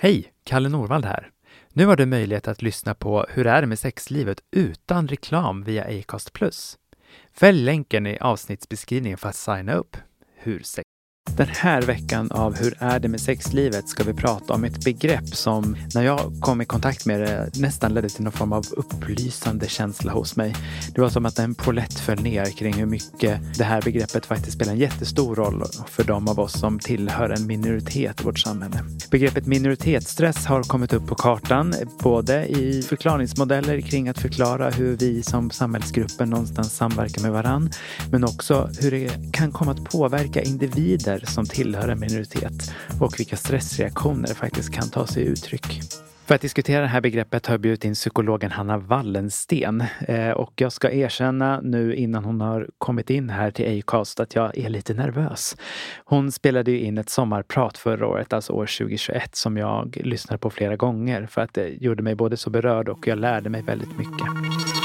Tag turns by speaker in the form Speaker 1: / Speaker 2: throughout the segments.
Speaker 1: Hej! Kalle Norvald här. Nu har du möjlighet att lyssna på Hur är det med sexlivet utan reklam via Acast+. Fäll länken i avsnittsbeskrivningen för att signa upp. Hur den här veckan av Hur är det med sexlivet ska vi prata om ett begrepp som när jag kom i kontakt med det nästan ledde till någon form av upplysande känsla hos mig. Det var som att en polett föll ner kring hur mycket det här begreppet faktiskt spelar en jättestor roll för de av oss som tillhör en minoritet i vårt samhälle. Begreppet minoritetsstress har kommit upp på kartan, både i förklaringsmodeller kring att förklara hur vi som samhällsgrupper någonstans samverkar med varann, men också hur det kan komma att påverka individer som tillhör en minoritet och vilka stressreaktioner faktiskt kan ta sig uttryck. För att diskutera det här begreppet har jag bjudit in psykologen Hanna Wallensten. Eh, och jag ska erkänna nu innan hon har kommit in här till Acast att jag är lite nervös. Hon spelade ju in ett sommarprat förra året, alltså år 2021, som jag lyssnade på flera gånger för att det gjorde mig både så berörd och jag lärde mig väldigt mycket.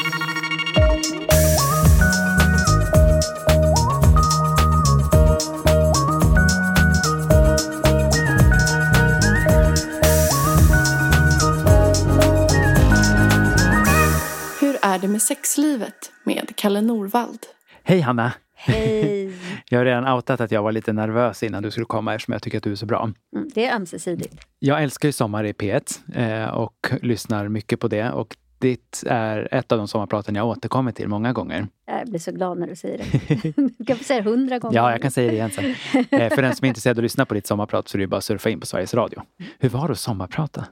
Speaker 2: Det med sexlivet med Kalle Norvald.
Speaker 1: Hej Hanna!
Speaker 3: Hej!
Speaker 1: jag har redan outat att jag var lite nervös innan du skulle komma eftersom jag tycker att du är så bra.
Speaker 3: Mm, det är ömsesidigt.
Speaker 1: Jag älskar ju Sommar i P1 eh, och lyssnar mycket på det. Och ditt är ett av de sommarpraten jag återkommer till många gånger.
Speaker 3: Jag blir så glad när du säger det. Du kan få säga det hundra gånger.
Speaker 1: Ja, jag kan säga det igen sen. Eh, för den som är intresserad av att lyssna på ditt sommarprat så är det bara att surfa in på Sveriges Radio. Hur var det att sommarprata?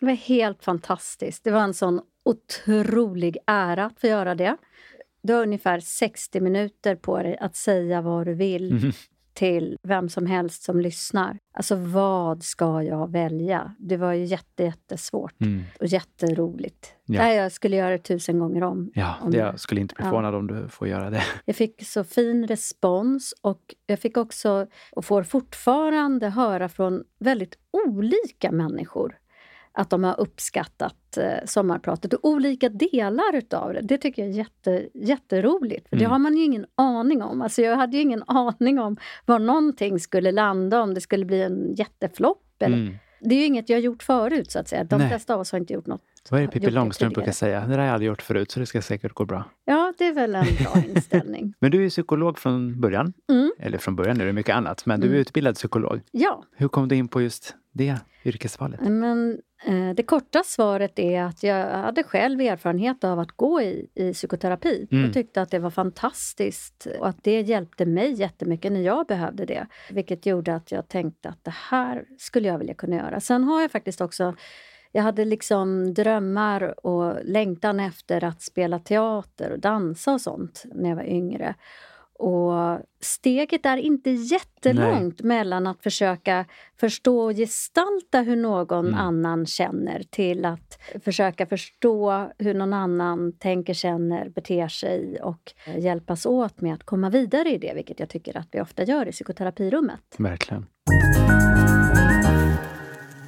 Speaker 3: Det var helt fantastiskt. Det var en sån otrolig ära att få göra det. Du har ungefär 60 minuter på dig att säga vad du vill mm. till vem som helst som lyssnar. Alltså, vad ska jag välja? Det var ju jätte, jättesvårt mm. och jätteroligt. Ja. Nej, jag skulle göra det tusen gånger om.
Speaker 1: Ja, om det, jag skulle inte bli förvånad ja. om du får göra det.
Speaker 3: Jag fick så fin respons och jag fick också, och får fortfarande, höra från väldigt olika människor att de har uppskattat eh, sommarpratet och olika delar utav det. Det tycker jag är jätte, jätteroligt, för mm. det har man ju ingen aning om. Alltså jag hade ju ingen aning om var någonting skulle landa, om det skulle bli en jätteflopp. Mm. Det är ju inget jag gjort förut, så att säga. De Nej. flesta av oss har inte gjort något.
Speaker 1: Vad är det Pippi Långstrump brukar säga? Det där har jag aldrig gjort förut, så det ska säkert gå bra.
Speaker 3: Ja, det är väl en bra inställning.
Speaker 1: men du är psykolog från början. Mm. Eller från början är det mycket annat, men du är mm. utbildad psykolog.
Speaker 3: Ja.
Speaker 1: Hur kom du in på just det yrkesvalet?
Speaker 3: Men, det korta svaret är att jag hade själv erfarenhet av att gå i, i psykoterapi. Mm. Jag tyckte att det var fantastiskt och att det hjälpte mig jättemycket när jag behövde det. Vilket gjorde att jag tänkte att det här skulle jag vilja kunna göra. Sen har jag faktiskt också jag hade liksom drömmar och längtan efter att spela teater och dansa och sånt när jag var yngre. Och steget är inte jättelångt Nej. mellan att försöka förstå och gestalta hur någon mm. annan känner till att försöka förstå hur någon annan tänker, känner, beter sig och hjälpas åt med att komma vidare i det, vilket jag tycker att vi ofta gör i psykoterapirummet.
Speaker 1: Verkligen.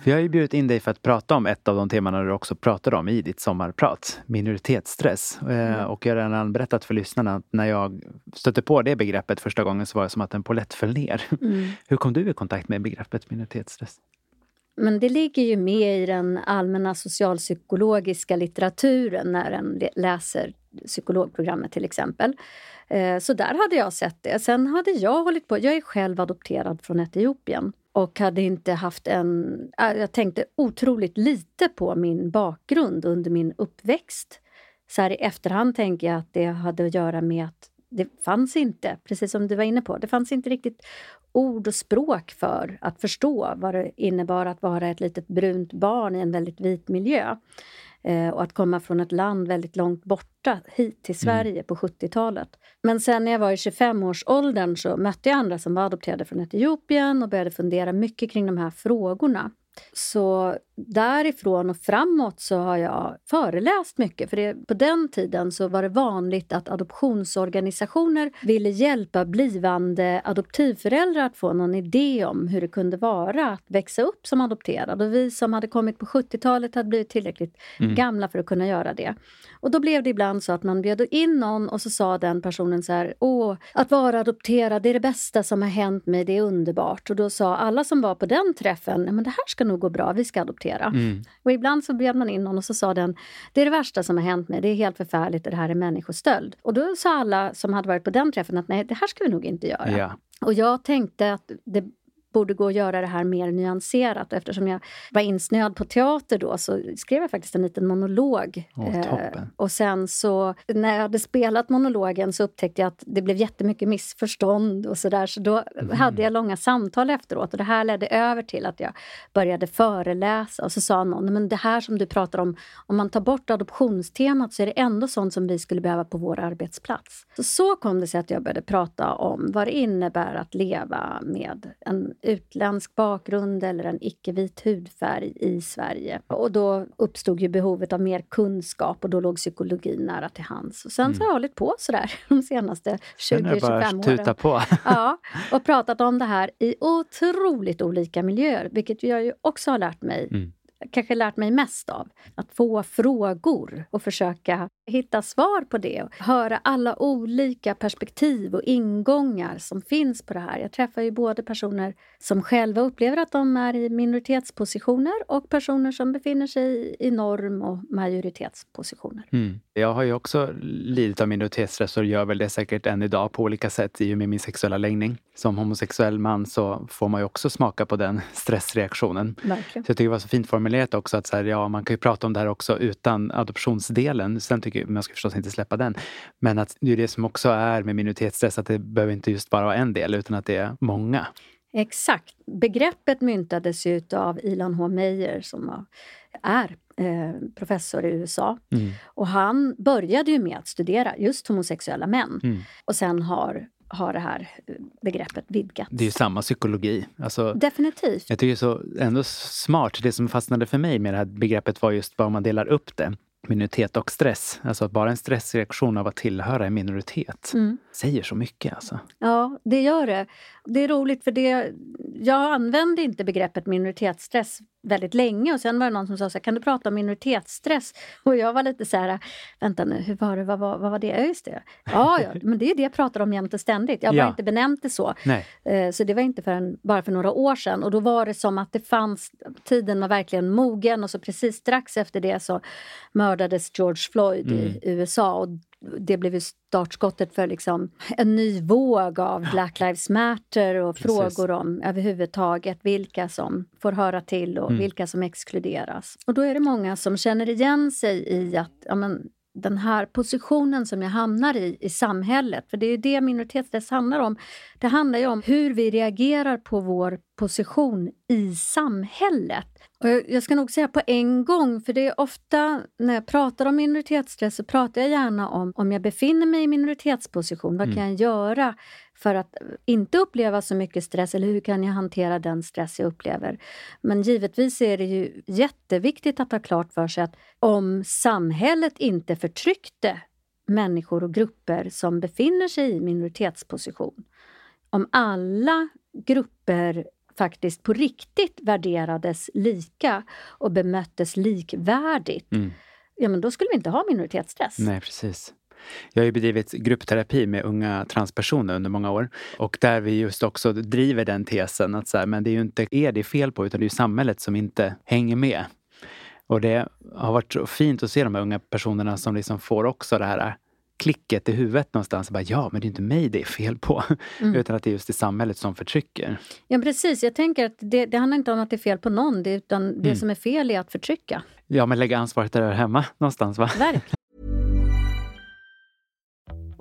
Speaker 1: Vi har ju bjudit in dig för att prata om ett av de teman du också pratade om i ditt sommarprat, minoritetsstress. Eh, mm. Och jag har redan berättat för lyssnarna att när jag stötte på det begreppet första gången så var det som att en polett föll ner. Mm. Hur kom du i kontakt med begreppet minoritetsstress?
Speaker 3: Men det ligger ju med i den allmänna socialpsykologiska litteraturen när en läser psykologprogrammet till exempel. Eh, så där hade jag sett det. Sen hade jag hållit på, jag är själv adopterad från Etiopien och hade inte haft en... Äh, jag tänkte otroligt lite på min bakgrund under min uppväxt. Så här i efterhand tänker jag att det hade att göra med att det fanns inte, precis som du var inne på, det fanns inte riktigt ord och språk för att förstå vad det innebar att vara ett litet brunt barn i en väldigt vit miljö. Eh, och att komma från ett land väldigt långt borta hit till mm. Sverige mm. på 70-talet. Men sen när jag var i 25-årsåldern så mötte jag andra som var adopterade från Etiopien och började fundera mycket kring de här frågorna. Så därifrån och framåt så har jag föreläst mycket. För det, på den tiden så var det vanligt att adoptionsorganisationer ville hjälpa blivande adoptivföräldrar att få någon idé om hur det kunde vara att växa upp som adopterad. Och vi som hade kommit på 70-talet hade blivit tillräckligt mm. gamla för att kunna göra det. Och då blev det ibland så att man bjöd in någon och så sa den personen så här, åh, att vara adopterad det är det bästa som har hänt mig, det är underbart. Och då sa alla som var på den träffen, men det här ska nog gå bra, vi ska adoptera.
Speaker 1: Mm.
Speaker 3: Och ibland så bjöd man in någon och så sa den, det är det värsta som har hänt mig, det är helt förfärligt, det här är människostöld. Och då sa alla som hade varit på den träffen att nej, det här ska vi nog inte göra.
Speaker 1: Ja.
Speaker 3: Och jag tänkte att det borde gå att göra det här mer nyanserat. Eftersom jag var insnöad på teater då så skrev jag faktiskt en liten monolog.
Speaker 1: Åh, toppen.
Speaker 3: och sen så när jag hade spelat monologen så upptäckte jag att det blev jättemycket missförstånd och sådär. Så då hade jag långa samtal efteråt och det här ledde över till att jag började föreläsa och så sa någon, men det här som du pratar om, om man tar bort adoptionstemat så är det ändå sånt som vi skulle behöva på vår arbetsplats. Så, så kom det sig att jag började prata om vad det innebär att leva med en utländsk bakgrund eller en icke-vit hudfärg i Sverige. Och då uppstod ju behovet av mer kunskap och då låg psykologin nära till hands. Och sen så har jag hållit på sådär de senaste
Speaker 1: Sen är det bara
Speaker 3: 20-25
Speaker 1: att tuta
Speaker 3: åren.
Speaker 1: på.
Speaker 3: Ja, och pratat om det här i otroligt olika miljöer, vilket jag ju också har lärt mig
Speaker 1: Mm.
Speaker 3: Kanske lärt mig mest av. Att få frågor och försöka hitta svar på det. Och höra alla olika perspektiv och ingångar som finns på det här. Jag träffar ju både personer som själva upplever att de är i minoritetspositioner och personer som befinner sig i norm och majoritetspositioner.
Speaker 1: Mm. Jag har ju också lidit av minoritetsstress och gör väl det säkert än idag på olika sätt i och med min sexuella läggning. Som homosexuell man så får man ju också smaka på den stressreaktionen.
Speaker 3: Verkligen.
Speaker 1: Så jag tycker det var så fint formulerat också att så här, ja, man kan ju prata om det här också utan adoptionsdelen. Sen tycker jag, man ska förstås inte släppa den. Men att det är det som också är med minoritetsstress, att det behöver inte just bara vara en del utan att det är många.
Speaker 3: Exakt. Begreppet myntades ju av Ilan H. Meyer som var- är eh, professor i USA.
Speaker 1: Mm.
Speaker 3: Och han började ju med att studera just homosexuella män.
Speaker 1: Mm.
Speaker 3: Och sen har, har det här eh, begreppet vidgats.
Speaker 1: Det är ju samma psykologi. Alltså,
Speaker 3: Definitivt.
Speaker 1: Jag tycker det är så ändå smart. Det som fastnade för mig med det här begreppet var just vad man delar upp det. Minoritet och stress. Alltså att bara en stressreaktion av att tillhöra en minoritet
Speaker 3: Mm.
Speaker 1: säger så mycket. Alltså.
Speaker 3: Ja, det gör det. Det är roligt för det, jag använde inte begreppet minoritetsstress väldigt länge och sen var det någon som sa så här, kan du prata om minoritetsstress? Och jag var lite så här, vänta nu, hur var det, vad var, vad var det? Ja, just det. Ja, ja, men det är det jag pratar om jämt och ständigt. Jag har bara
Speaker 1: Ja.
Speaker 3: inte benämnt det så.
Speaker 1: Nej.
Speaker 3: Eh, Så det var inte förrän bara för några år sedan och då var det som att det fanns, tiden var verkligen mogen och så precis strax efter det så mördades George Floyd i USA och det blev ju startskottet för liksom en ny våg av Black Lives Matter och
Speaker 1: Precis.
Speaker 3: frågor om överhuvudtaget vilka som får höra till och vilka som exkluderas. Och då är det många som känner igen sig i att ja, men, den här positionen som jag hamnar i i samhället, för det är ju det minoritetsstress handlar om. Det handlar ju om hur vi reagerar på vår position i samhället. Och jag, jag ska nog säga på en gång, för det är ofta när jag pratar om minoritetsstress så pratar jag gärna om om jag befinner mig i minoritetsposition, vad kan jag göra för att inte uppleva så mycket stress eller hur kan jag hantera den stress jag upplever? Men givetvis är det ju jätteviktigt att ha klart för sig att om samhället inte förtryckte människor och grupper som befinner sig i minoritetsposition, om alla grupper faktiskt på riktigt värderades lika och bemöttes likvärdigt,
Speaker 1: Mm.
Speaker 3: ja men då skulle vi inte ha minoritetsstress.
Speaker 1: Nej, precis. Jag har ju bedrivit gruppterapi med unga transpersoner under många år. Och där vi just också driver den tesen att så här, men det är ju inte er det är fel på utan det är samhället som inte hänger med. Och det har varit så fint att se de här unga personerna som liksom får också det här klicket i huvudet någonstans. Bara, ja, men det är inte mig det är fel på. Utan att det är just det samhället som förtrycker.
Speaker 3: Ja precis, jag tänker att det, det handlar inte om att det är fel på någon, det, utan det som är fel är att förtrycka.
Speaker 1: Ja, men lägga ansvaret där hemma någonstans va?
Speaker 3: Verkligen.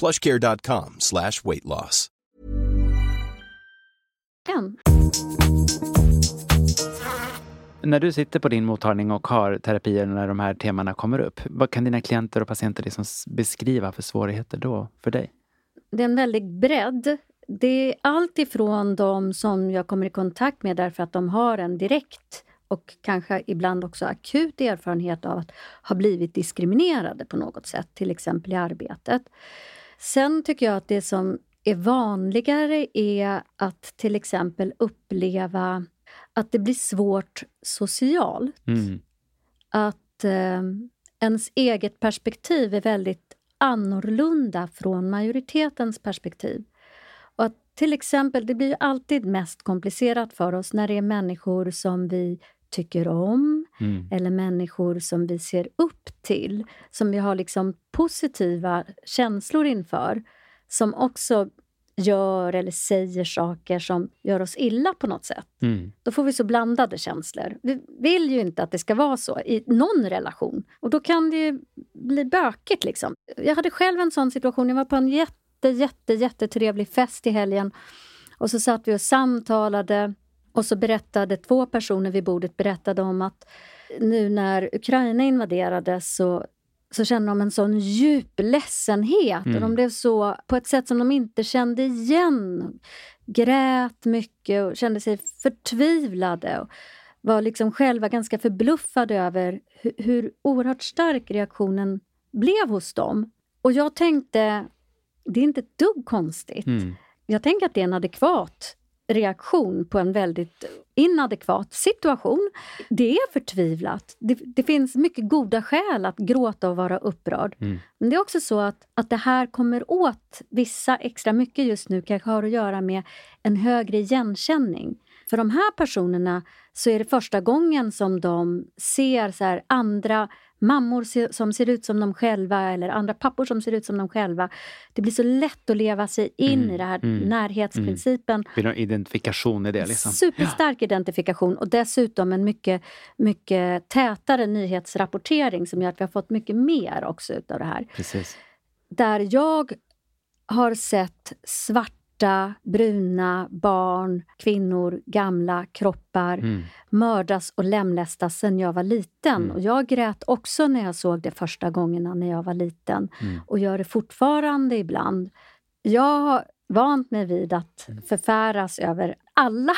Speaker 4: plushcare.com slash weight loss.
Speaker 1: När du sitter på din mottagning och har terapier när de här temana kommer upp, vad kan dina klienter och patienter liksom beskriva för svårigheter då för dig?
Speaker 3: Det är en väldig bredd. Det är allt ifrån de som jag kommer i kontakt med därför att de har en direkt och kanske ibland också akut erfarenhet av att ha blivit diskriminerade på något sätt, till exempel i arbetet. Sen tycker jag att det som är vanligare är att till exempel uppleva att det blir svårt socialt.
Speaker 1: Mm.
Speaker 3: Att eh, ens eget perspektiv är väldigt annorlunda från majoritetens perspektiv. Och att till exempel, det blir alltid mest komplicerat för oss när det är människor som vi tycker om
Speaker 1: Mm.
Speaker 3: eller människor som vi ser upp till, som vi har liksom positiva känslor inför, som också gör eller säger saker som gör oss illa på något sätt.
Speaker 1: Mm.
Speaker 3: Då får vi så blandade känslor. Vi vill ju inte att det ska vara så i någon relation. Och då kan det ju bli bökigt. Liksom. Jag hade själv en sån situation. Jag var på en jätte, jätte, jättetrevlig fest i helgen. Och så satt vi och samtalade. Och så berättade två personer vid bordet berättade om att nu när Ukraina invaderades så så kände de en sån djup ledsenhet och de blev så på ett sätt som de inte kände igen. Grät mycket och kände sig förtvivlade. Och var liksom själva ganska förbluffade över hur, hur oerhört stark reaktionen blev hos dem. Och jag tänkte, det är inte ett dugg konstigt.
Speaker 1: Mm.
Speaker 3: Jag tänker att det är en adekvat reaktion på en väldigt inadekvat situation. Det är förtvivlat. Det, det finns mycket goda skäl att gråta och vara upprörd.
Speaker 1: Mm.
Speaker 3: Men det är också så att, att det här kommer åt vissa extra mycket just nu kanske har att göra med en högre igenkänning. För de här personerna så är det första gången som de ser så andra mammor som ser ut som de själva eller andra pappor som ser ut som de själva. Det blir så lätt att leva sig in
Speaker 1: Mm,
Speaker 3: i det här
Speaker 1: mm,
Speaker 3: närhetsprincipen.
Speaker 1: Blir det någon identifikation i det? Liksom?
Speaker 3: Superstark identifikation och dessutom en mycket, mycket tätare nyhetsrapportering som gör att vi har fått mycket mer också utav det här.
Speaker 1: Precis.
Speaker 3: Där jag har sett svarta, bruna barn, kvinnor, gamla kroppar
Speaker 1: Mm.
Speaker 3: mördas och lemlästas sen jag var liten.
Speaker 1: Mm.
Speaker 3: Och jag grät också när jag såg det första gångerna när jag var liten
Speaker 1: Mm.
Speaker 3: och gör det fortfarande ibland. Jag har vant mig vid att
Speaker 1: Mm.
Speaker 3: förfäras över alla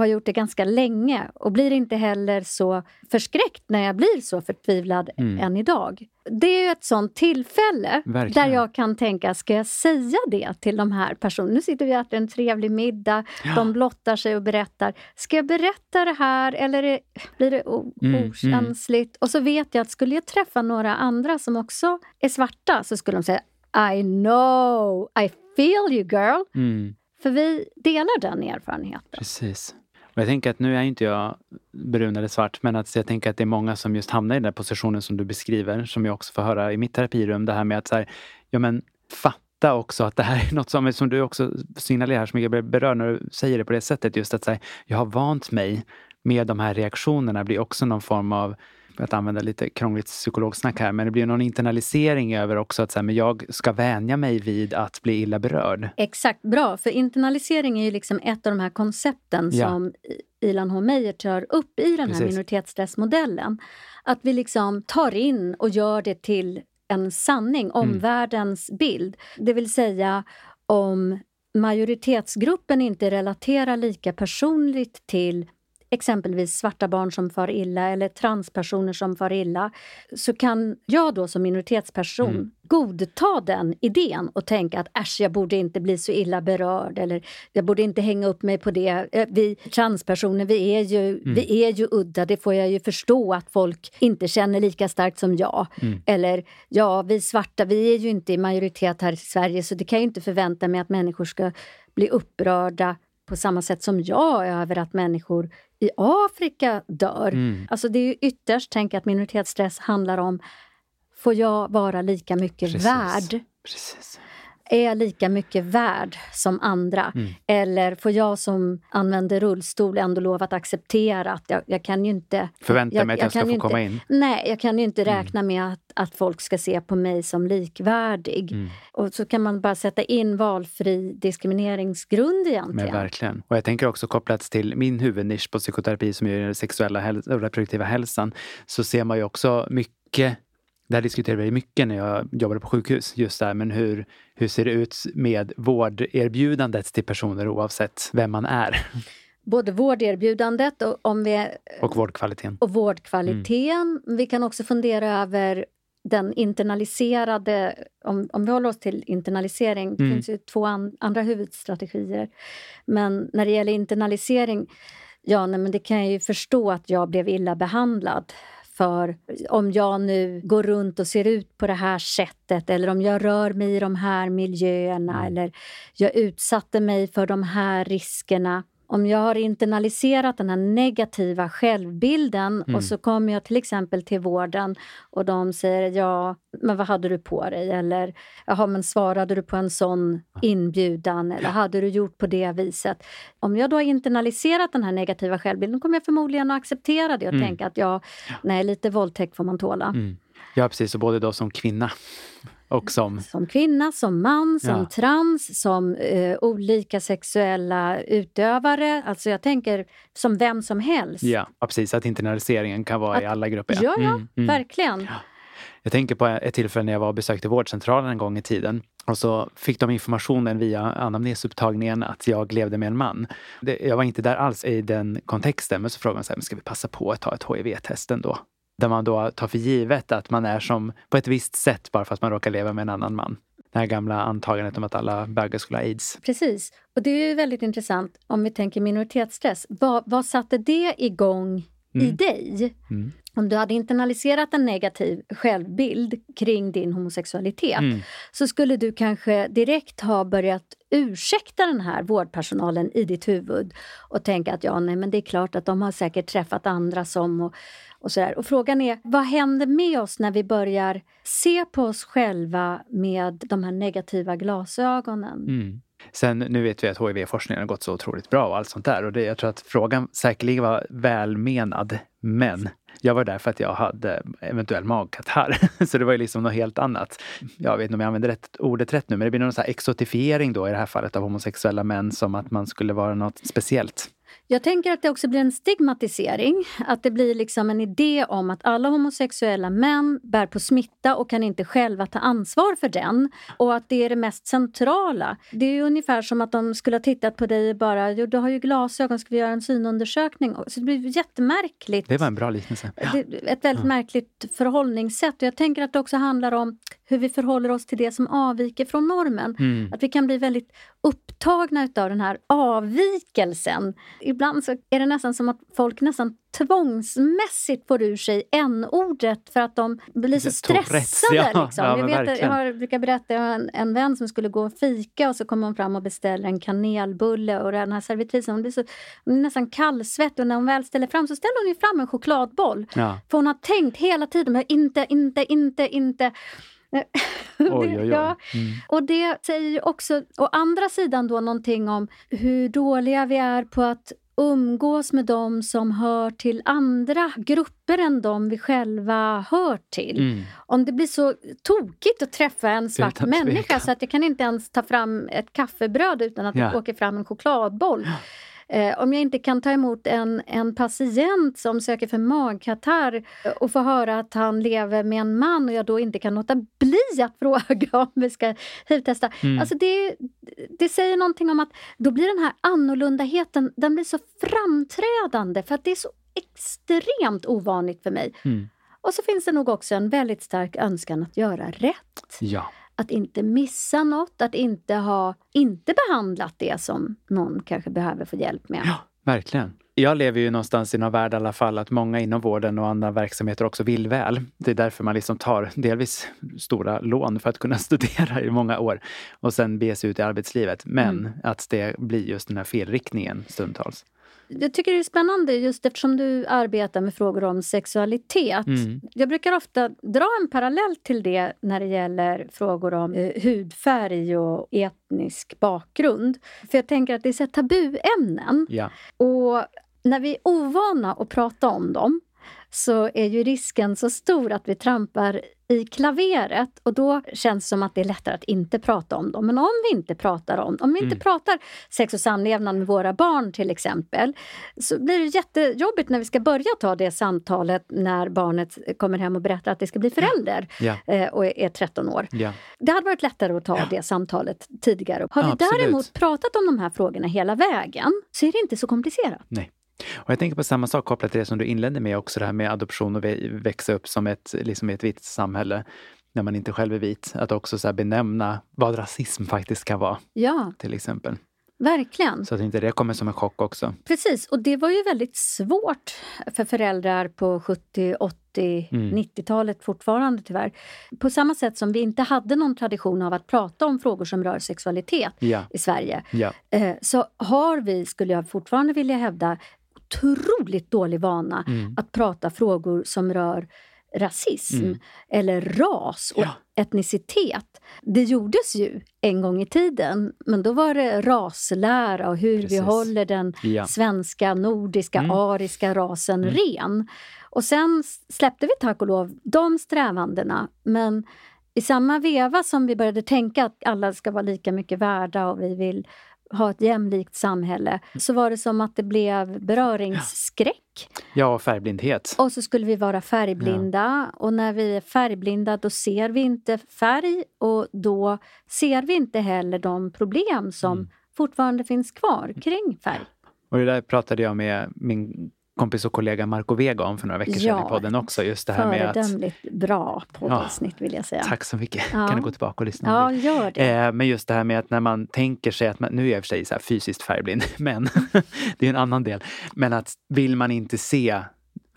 Speaker 3: har gjort det ganska länge och blir inte heller så förskräckt när jag blir så förtvivlad
Speaker 1: Mm.
Speaker 3: än idag. Det är ju ett sånt tillfälle
Speaker 1: Verkligen.
Speaker 3: där jag kan tänka, ska jag säga det till de här personerna? Nu sitter vi och äter en trevlig middag, de blottar sig och berättar. Ska jag berätta det här eller är, blir det o-
Speaker 1: Mm,
Speaker 3: okänsligt? Och så vet jag att skulle jag träffa några andra som också är svarta så skulle de säga I know, I feel you girl.
Speaker 1: Mm.
Speaker 3: För vi delar den erfarenheten.
Speaker 1: Precis. Och jag tänker att nu är inte jag brun eller svart, men att jag tänker att det är många som just hamnar i den där positionen som du beskriver, som jag också får höra i mitt terapirum, det här med att så här, ja men fatta också att det här är något som, som du också signalerar, som jag berör när du säger det på det sättet, just att så här, jag har vant mig med de här reaktionerna, blir också någon form av för att använda lite krångligt psykologsnack här, men det blir någon internalisering över också att så här, men jag ska vänja mig vid att bli illa berörd.
Speaker 3: Exakt, bra. För internalisering är ju liksom ett av de här koncepten
Speaker 1: Ja.
Speaker 3: som Ilan H. Meyer tar upp i den här
Speaker 1: Precis.
Speaker 3: minoritetsstressmodellen. Att vi liksom tar in och gör det till en sanning, omvärldens bild. Det vill säga om majoritetsgruppen inte relaterar lika personligt till exempelvis svarta barn som far illa eller transpersoner som far illa så kan jag då som minoritetsperson mm. godta den idén och tänka att äsch, jag borde inte bli så illa berörd eller jag borde inte hänga upp mig på det. Eh, vi transpersoner, vi är ju, mm. vi är ju udda, det får jag ju förstå att folk inte känner lika starkt som jag. Mm. Eller ja, vi svarta, vi är ju inte i majoritet här i Sverige så det kan jag inte förvänta mig att människor ska bli upprörda på samma sätt som jag över att människor i Afrika dör. Mm. Alltså det är ju ytterst, tänk att minoritetsstress handlar om, får jag vara lika mycket Precis. värd? Precis är jag lika mycket värd som andra? Mm. Eller får jag som använder rullstol ändå lov att acceptera att jag, jag kan ju inte...
Speaker 1: Förvänta jag, mig att jag, jag ska få
Speaker 3: inte,
Speaker 1: komma in?
Speaker 3: Nej, jag kan ju inte mm. räkna med att, att folk ska se på mig som likvärdig. Mm. Och så kan man bara sätta in valfri diskrimineringsgrund egentligen.
Speaker 1: Men verkligen. Och jag tänker också kopplat till min huvudnisch på psykoterapi som är den sexuella och reproduktiva hälsan, så ser man ju också mycket det här diskuterade vi mycket när jag jobbade på sjukhus. Just där, men hur, hur ser det ut med vårderbjudandet till personer oavsett vem man är?
Speaker 3: Både vårderbjudandet och, om vi,
Speaker 1: och vårdkvaliteten.
Speaker 3: Och vårdkvaliteten. Mm. Vi kan också fundera över den internaliserade, om, om vi håller oss till internalisering, det mm. finns ju två an, andra huvudstrategier. Men när det gäller internalisering, ja nej, men det kan jag ju förstå att jag blev illa behandlad för om jag nu går runt och ser ut på det här sättet eller om jag rör mig i de här miljöerna mm. eller jag utsatte mig för de här riskerna om jag har internaliserat den här negativa självbilden mm. och så kommer jag till exempel till vården och de säger ja, men vad hade du på dig? Eller jaha, men svarade du på en sån inbjudan? Eller hade du gjort på det viset? Om jag då har internaliserat den här negativa självbilden kommer jag förmodligen att acceptera det och mm. tänka att ja, nej, lite våldtäkt får man tåla. Mm.
Speaker 1: Ja, precis. Och både då som kvinna och som?
Speaker 3: Som kvinna, som man, som ja. trans, som eh, olika sexuella utövare. Alltså jag tänker som vem som helst.
Speaker 1: Ja, precis. Att internaliseringen kan vara att, i alla grupper.
Speaker 3: Ja, ja, mm, mm. verkligen. Ja.
Speaker 1: Jag tänker på ett tillfälle när jag var och besökte vårdcentralen en gång i tiden. Och så fick de informationen via anamnesupptagningen att jag levde med en man. Det, jag var inte där alls i den kontexten, men så frågade de så här, men ska vi passa på att ta ett HIV-test ändå? Där man då tar för givet att man är som på ett visst sätt bara för att man råkar leva med en annan man. Det här gamla antagandet om att alla bögar skulle ha aids.
Speaker 3: Precis. Och det är väldigt intressant om vi tänker minoritetsstress. Vad, vad satte det igång mm. i dig? Mm. Om du hade internaliserat en negativ självbild kring din homosexualitet mm. så skulle du kanske direkt ha börjat ursäkta den här vårdpersonalen i ditt huvud och tänka att ja, nej, men det är klart att de har säkert träffat andra som och och, så där. och frågan är, vad händer med oss när vi börjar se på oss själva med de här negativa glasögonen?
Speaker 1: Mm. Sen nu vet vi att HIV-forskningen har gått så otroligt bra och allt sånt där. Och det, jag tror att frågan säkerligen var välmenad. Men jag var där för att jag hade eventuell magkatarr. så det var ju liksom något helt annat. Jag vet inte om jag använder rätt, ordet rätt nu, men det blir någon så exotifiering då i det här fallet av homosexuella män som att man skulle vara något speciellt.
Speaker 3: Jag tänker att det också blir en stigmatisering. Att det blir liksom en idé om att alla homosexuella män bär på smitta och kan inte själva ta ansvar för den. Och att det är det mest centrala. Det är ungefär som att de skulle ha tittat på dig och bara jo, du har ju glasögon, ska vi göra en synundersökning? Så det blir jättemärkligt.
Speaker 1: Det var en bra liknelse.
Speaker 3: Ett väldigt märkligt förhållningssätt. Och jag tänker att det också handlar om hur vi förhåller oss till det som avviker från normen. Mm. Att vi kan bli väldigt upptagna av den här avvikelsen. Ibland så är det nästan som att folk nästan tvångsmässigt får ur sig n-ordet för att de blir så stressade. Ja, liksom. ja, jag, vet, jag har, brukar berätta om en, en vän som skulle gå och fika och så kommer hon fram och beställer en kanelbulle och den här servitrisen hon blir, så, hon är nästan kallsvettig och när hon väl ställer fram så ställer hon ju fram en chokladboll. Ja. För hon har tänkt hela tiden, inte, inte, inte, inte.
Speaker 1: Oj, oj, oj. Ja.
Speaker 3: Mm. Och det säger också, å andra sidan då någonting om hur dåliga vi är på att umgås med dem som hör till andra grupper än de vi själva hör till. Mm. Om det blir så tokigt att träffa en svart människa så att jag kan inte ens ta fram ett kaffebröd utan att ja. det åker fram en chokladboll. Eh, om jag inte kan ta emot en, en patient som söker för magkatarr och få höra att han lever med en man och jag då inte kan låta bli att fråga om vi ska hiv-testa. Mm. Alltså det, det säger någonting om att då blir den här annorlundaheten den blir så framträdande för att det är så extremt ovanligt för mig. Mm. Och så finns det nog också en väldigt stark önskan att göra rätt.
Speaker 1: Ja.
Speaker 3: Att inte missa något, att inte ha inte behandlat det som någon kanske behöver få hjälp med.
Speaker 1: Ja, verkligen. Jag lever ju någonstans i någon värld i alla fall att många inom vården och andra verksamheter också vill väl. Det är därför man liksom tar delvis stora lån för att kunna studera i många år och sen bege sig ut i arbetslivet. Men mm. att det blir just den här felriktningen stundtals.
Speaker 3: Jag tycker det är spännande just eftersom du arbetar med frågor om sexualitet. Mm. Jag brukar ofta dra en parallell till det när det gäller frågor om eh, hudfärg och etnisk bakgrund. För jag tänker att det är så tabuämnen.
Speaker 1: Ja.
Speaker 3: Och när vi är ovana att prata om dem så är ju risken så stor att vi trampar i klaveret och då känns det som att det är lättare att inte prata om dem. Men om vi inte pratar om om vi inte mm. pratar sex och samlevnad med våra barn till exempel, så blir det jättejobbigt när vi ska börja ta det samtalet när barnet kommer hem och berättar att det ska bli förälder
Speaker 1: ja.
Speaker 3: Eh, och är 13 år.
Speaker 1: Ja.
Speaker 3: Det hade varit lättare att ta ja. det samtalet tidigare. Har vi
Speaker 1: Absolut.
Speaker 3: däremot pratat om de här frågorna hela vägen så är det inte så komplicerat.
Speaker 1: Nej. Och jag tänker på samma sak kopplat till det som du inledde med också, det här med adoption och växa upp som ett, liksom ett vitt samhälle när man inte själv är vit. Att också så benämna vad rasism faktiskt kan vara.
Speaker 3: Ja.
Speaker 1: Till exempel.
Speaker 3: Verkligen.
Speaker 1: Så att inte det kommer som en chock också.
Speaker 3: Precis, och det var ju väldigt svårt för föräldrar på 70, 80, mm. 90-talet fortfarande tyvärr. På samma sätt som vi inte hade någon tradition av att prata om frågor som rör sexualitet
Speaker 1: ja.
Speaker 3: i Sverige.
Speaker 1: Ja.
Speaker 3: Eh, så har vi, skulle jag fortfarande vilja hävda, otroligt dålig vana mm. att prata frågor som rör rasism mm. eller ras och ja. etnicitet. Det gjordes ju en gång i tiden, men då var det raslära och hur Precis. vi håller den ja. svenska, nordiska, mm. ariska rasen mm. ren. Och sen släppte vi tack och lov de strävandena, men i samma veva som vi började tänka att alla ska vara lika mycket värda och vi vill ha ett jämlikt samhälle så var det som att det blev beröringsskräck.
Speaker 1: Ja, och färgblindhet.
Speaker 3: Och så skulle vi vara färgblinda ja. och när vi är färgblinda då ser vi inte färg och då ser vi inte heller de problem som mm. fortfarande finns kvar kring färg.
Speaker 1: Och det där pratade jag med min kompis och kollega Marco Vega om för några veckor sedan ja, i podden också. Just det här med att...
Speaker 3: Bra poddavsnitt ja, vill jag säga.
Speaker 1: Tack så mycket. Ja. Kan du gå tillbaka och lyssna?
Speaker 3: Ja, gör det.
Speaker 1: Eh, men just det här med att när man tänker sig att man, nu är jag i och för sig så här fysiskt färgblind, men det är en annan del. Men att vill man inte se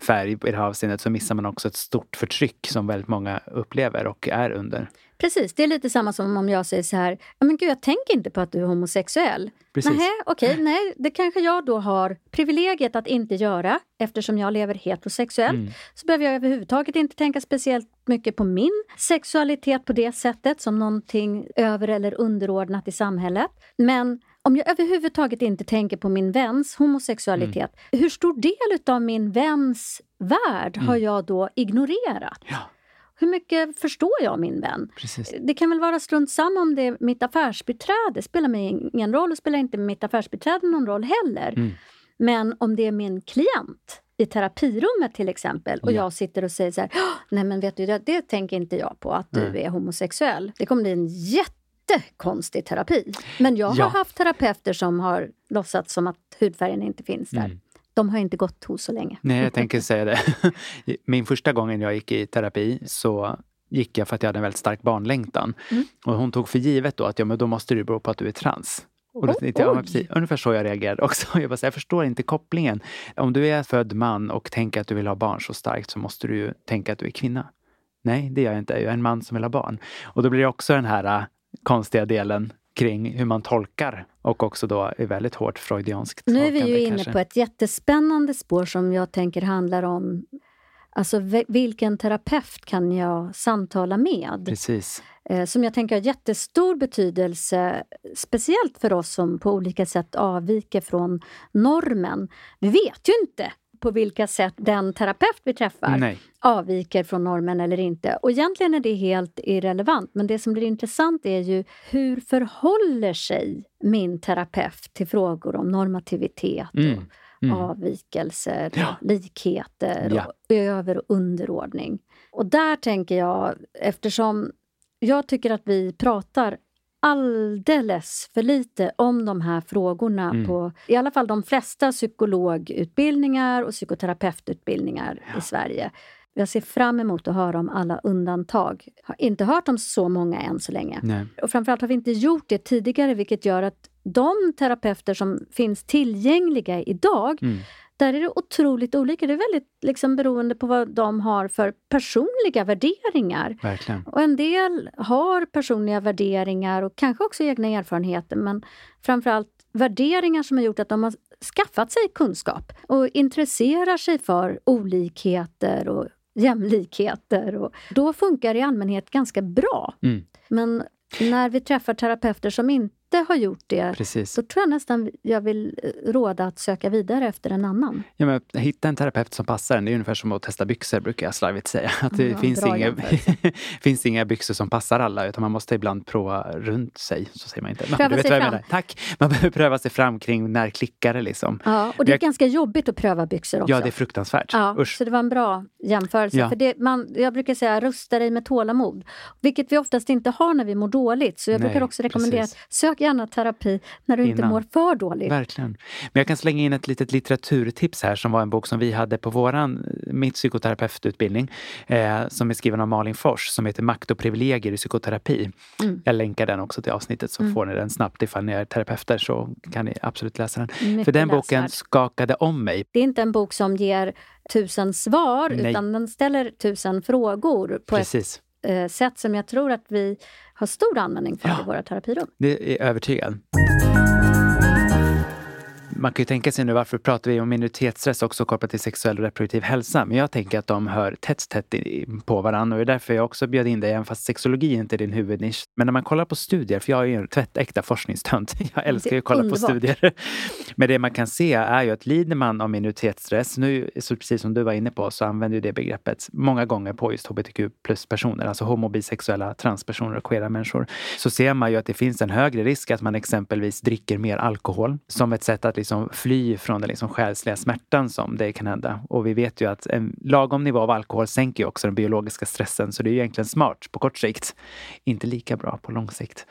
Speaker 1: färg i det här avseendet så missar man också ett stort förtryck som väldigt många upplever och är under.
Speaker 3: Precis, det är lite samma som om jag säger så här, men gud jag tänker inte på att du är homosexuell.
Speaker 1: Precis.
Speaker 3: Nej, okej, okay, nej, det kanske jag då har privilegiet att inte göra eftersom jag lever heterosexuellt. Mm. Så behöver jag överhuvudtaget inte tänka speciellt mycket på min sexualitet på det sättet som någonting över eller underordnat i samhället. Men om jag överhuvudtaget inte tänker på min väns homosexualitet, mm. hur stor del av min väns värld mm. har jag då ignorerat?
Speaker 1: Ja.
Speaker 3: Hur mycket förstår jag min vän?
Speaker 1: Precis.
Speaker 3: Det kan väl vara strunt samma om det är mitt affärsbiträde. spelar mig ingen roll och spelar inte mitt affärsbiträde någon roll heller.
Speaker 1: Mm.
Speaker 3: Men om det är min klient i terapirummet till exempel och ja. jag sitter och säger så här, nej men vet du, det, det tänker inte jag på att du mm. är homosexuell. Det kommer bli en jättekonstig terapi. Men jag har ja. haft terapeuter som har låtsats som att hudfärgen inte finns där. Mm de har inte gått hos så länge.
Speaker 1: Nej, jag tänker säga det. Min första gången jag gick i terapi så gick jag för att jag hade en väldigt stark barnlängtan. Mm. Och hon tog för givet då att ja, men då måste det bero på att du är trans. Och då oh, tänkte jag, precis, ungefär så jag reagerade också. Jag, bara, jag förstår inte kopplingen. Om du är född man och tänker att du vill ha barn så starkt så måste du ju tänka att du är kvinna. Nej, det gör jag inte. Jag är en man som vill ha barn. Och då blir det också den här äh, konstiga delen kring hur man tolkar och också då är väldigt hårt freudianskt
Speaker 3: Nu är vi ju inne kanske. på ett jättespännande spår som jag tänker handlar om Alltså vilken terapeut kan jag samtala med?
Speaker 1: Precis.
Speaker 3: Eh, som jag tänker har jättestor betydelse, speciellt för oss som på olika sätt avviker från normen. Vi vet ju inte på vilka sätt den terapeut vi träffar
Speaker 1: Nej.
Speaker 3: avviker från normen eller inte. Och egentligen är det helt irrelevant, men det som blir intressant är ju hur förhåller sig min terapeut till frågor om normativitet
Speaker 1: Mm.
Speaker 3: och
Speaker 1: Mm.
Speaker 3: avvikelser,
Speaker 1: Ja.
Speaker 3: likheter
Speaker 1: Ja.
Speaker 3: och över och underordning. Och där tänker jag, eftersom jag tycker att vi pratar alldeles för lite om de här frågorna
Speaker 1: Mm.
Speaker 3: på i alla fall de flesta psykologutbildningar och psykoterapeututbildningar i Sverige. Jag ser fram emot att höra om alla undantag. Har inte hört om så många än så länge.
Speaker 1: Nej.
Speaker 3: Och framförallt har vi inte gjort det tidigare vilket gör att de terapeuter som finns tillgängliga idag
Speaker 1: Mm.
Speaker 3: Där är det otroligt olika. Det är väldigt liksom beroende på vad de har för personliga värderingar.
Speaker 1: Verkligen.
Speaker 3: Och en del har personliga värderingar och kanske också egna erfarenheter men framförallt värderingar som har gjort att de har skaffat sig kunskap och intresserar sig för olikheter och jämlikheter. Och då funkar det i allmänhet ganska bra.
Speaker 1: Mm.
Speaker 3: Men när vi träffar terapeuter som inte har gjort det
Speaker 1: Precis.
Speaker 3: då tror jag nästan jag vill eh, råda att söka vidare efter en annan.
Speaker 1: Ja, men hitta en terapeut som passar en. Det är ungefär som att testa byxor brukar jag slarvigt säga. Att det
Speaker 3: Ja,
Speaker 1: finns, inga, finns inga byxor som passar alla utan man måste ibland prova runt sig. Så säger man inte. Men
Speaker 3: Pröva sig fram.
Speaker 1: Tack! Man behöver pröva sig fram kring när klickar det liksom.
Speaker 3: Ja, och det är
Speaker 1: Jag-
Speaker 3: ganska jobbigt att pröva byxor också.
Speaker 1: Ja, det är fruktansvärt.
Speaker 3: Ja,
Speaker 1: Usch.
Speaker 3: så det var en bra jämförelse.
Speaker 1: Ja.
Speaker 3: För det, man, jag brukar säga rusta dig med tålamod, vilket vi oftast inte har när vi mår dåligt. Så jag
Speaker 1: Nej,
Speaker 3: brukar också rekommendera
Speaker 1: precis.
Speaker 3: att sök gärna terapi när du inte
Speaker 1: Innan.
Speaker 3: mår för dåligt.
Speaker 1: Verkligen. Men jag kan slänga in ett litet litteraturtips här som var en bok som vi hade på våran, mitt psykoterapeututbildning, eh, som är skriven av Malin Fors, som heter Makt och privilegier i psykoterapi.
Speaker 3: Mm.
Speaker 1: Jag länkar den också till avsnittet så
Speaker 3: Mm.
Speaker 1: får ni den snabbt ifall ni är terapeuter så kan ni absolut läsa den.
Speaker 3: Mycket
Speaker 1: För den boken
Speaker 3: läsvärd.
Speaker 1: skakade om mig.
Speaker 3: Det är inte en bok som ger tusen svar
Speaker 1: Nej.
Speaker 3: utan den ställer tusen frågor på
Speaker 1: Precis.
Speaker 3: ett eh, sätt som jag tror att vi har stor användning för
Speaker 1: Ja.
Speaker 3: i våra terapirum.
Speaker 1: Det är jag övertygad. Man kan ju tänka sig nu varför pratar vi om minoritetsstress också kopplat till sexuell och reproduktiv hälsa. Men jag tänker att de hör tätt, tätt på varandra och det är därför jag också bjöd in dig, även fast sexologi inte är din huvudnisch. Men när man kollar på studier, för jag är ju en tvättäkta forskningstönt. Jag älskar ju att kolla
Speaker 3: underbart.
Speaker 1: på studier. Men det man kan se är ju att lider man av minoritetsstress, nu så precis som du var inne på så använder ju det begreppet många gånger på just hbtq plus-personer, alltså homo, bisexuella, transpersoner och queera människor, så ser man ju att det finns en högre risk att man exempelvis dricker mer alkohol som ett sätt att liksom fly från den liksom själsliga smärtan som det kan hända. Och vi vet ju att en lagom nivå av alkohol sänker ju också den biologiska stressen, så det är ju egentligen smart på kort sikt. Inte lika bra på lång sikt.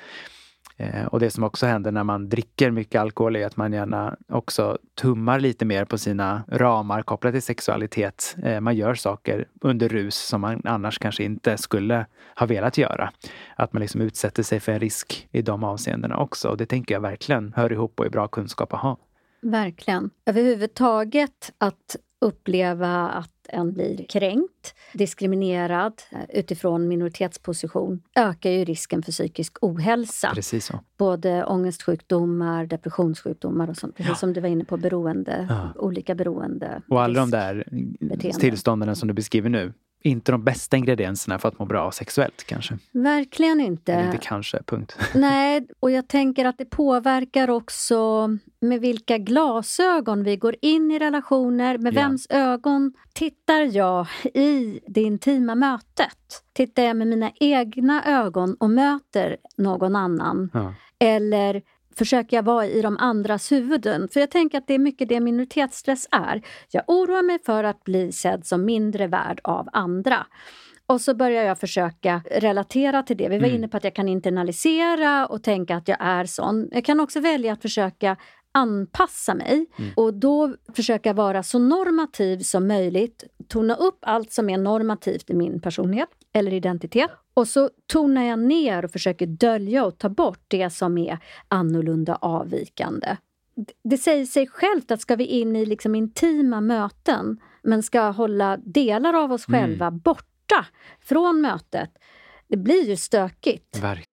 Speaker 1: Eh, och det som också händer när man dricker mycket alkohol är att man gärna också tummar lite mer på sina ramar kopplat till sexualitet. Eh, man gör saker under rus som man annars kanske inte skulle ha velat göra. Att man liksom utsätter sig för en risk i de avseendena också. Och det tänker jag verkligen hör ihop och är bra kunskap att ha.
Speaker 3: Verkligen. Överhuvudtaget att uppleva att en blir kränkt, diskriminerad eh, utifrån minoritetsposition ökar ju risken för psykisk ohälsa.
Speaker 1: Precis så.
Speaker 3: Både ångestsjukdomar, depressionssjukdomar och sånt. Precis
Speaker 1: Ja.
Speaker 3: som du var inne på, beroende,
Speaker 1: Ja.
Speaker 3: olika beroende.
Speaker 1: Och alla de där
Speaker 3: beteenden.
Speaker 1: tillstånden som du beskriver nu, inte de bästa ingredienserna för att må bra sexuellt kanske.
Speaker 3: Verkligen inte.
Speaker 1: Eller inte kanske, punkt.
Speaker 3: Nej, och jag tänker att det påverkar också med vilka glasögon vi går in i relationer. Med
Speaker 1: Ja.
Speaker 3: vems ögon tittar jag i det intima mötet? Tittar jag med mina egna ögon och möter någon annan?
Speaker 1: Ja.
Speaker 3: Eller försöker jag vara i de andras huvuden? För jag tänker att det är mycket det minoritetsstress är. Jag oroar mig för att bli sedd som mindre värd av andra. Och så börjar jag försöka relatera till det. Vi var
Speaker 1: Mm.
Speaker 3: inne på att jag kan internalisera och tänka att jag är sån. Jag kan också välja att försöka anpassa mig
Speaker 1: Mm.
Speaker 3: och då försöka vara så normativ som möjligt. Tona upp allt som är normativt i min personlighet eller identitet. Och så tonar jag ner och försöker dölja och ta bort det som är annorlunda avvikande. Det säger sig självt att ska vi in i liksom intima möten men ska hålla delar av oss
Speaker 1: Mm.
Speaker 3: själva borta från mötet, det blir ju stökigt.
Speaker 1: Verkligen.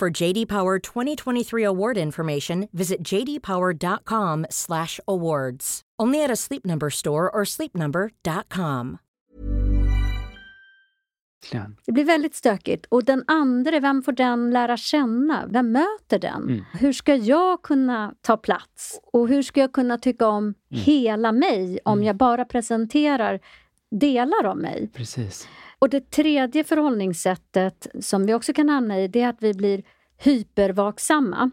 Speaker 5: For JD Power 2023 award information, visit jdpower.com/awards. Only at a Sleep Number store or sleepnumber.com.
Speaker 3: Det blir väldigt stökigt. Och den andra, vem får den lära känna? Vem möter den?
Speaker 1: Mm.
Speaker 3: Hur ska jag kunna ta plats? Och hur ska jag kunna tycka om hela mig om jag bara presenterar delar av mig?
Speaker 1: Precis.
Speaker 3: Och det tredje förhållningssättet som vi också kan hamna i, det är att vi blir hypervaksamma.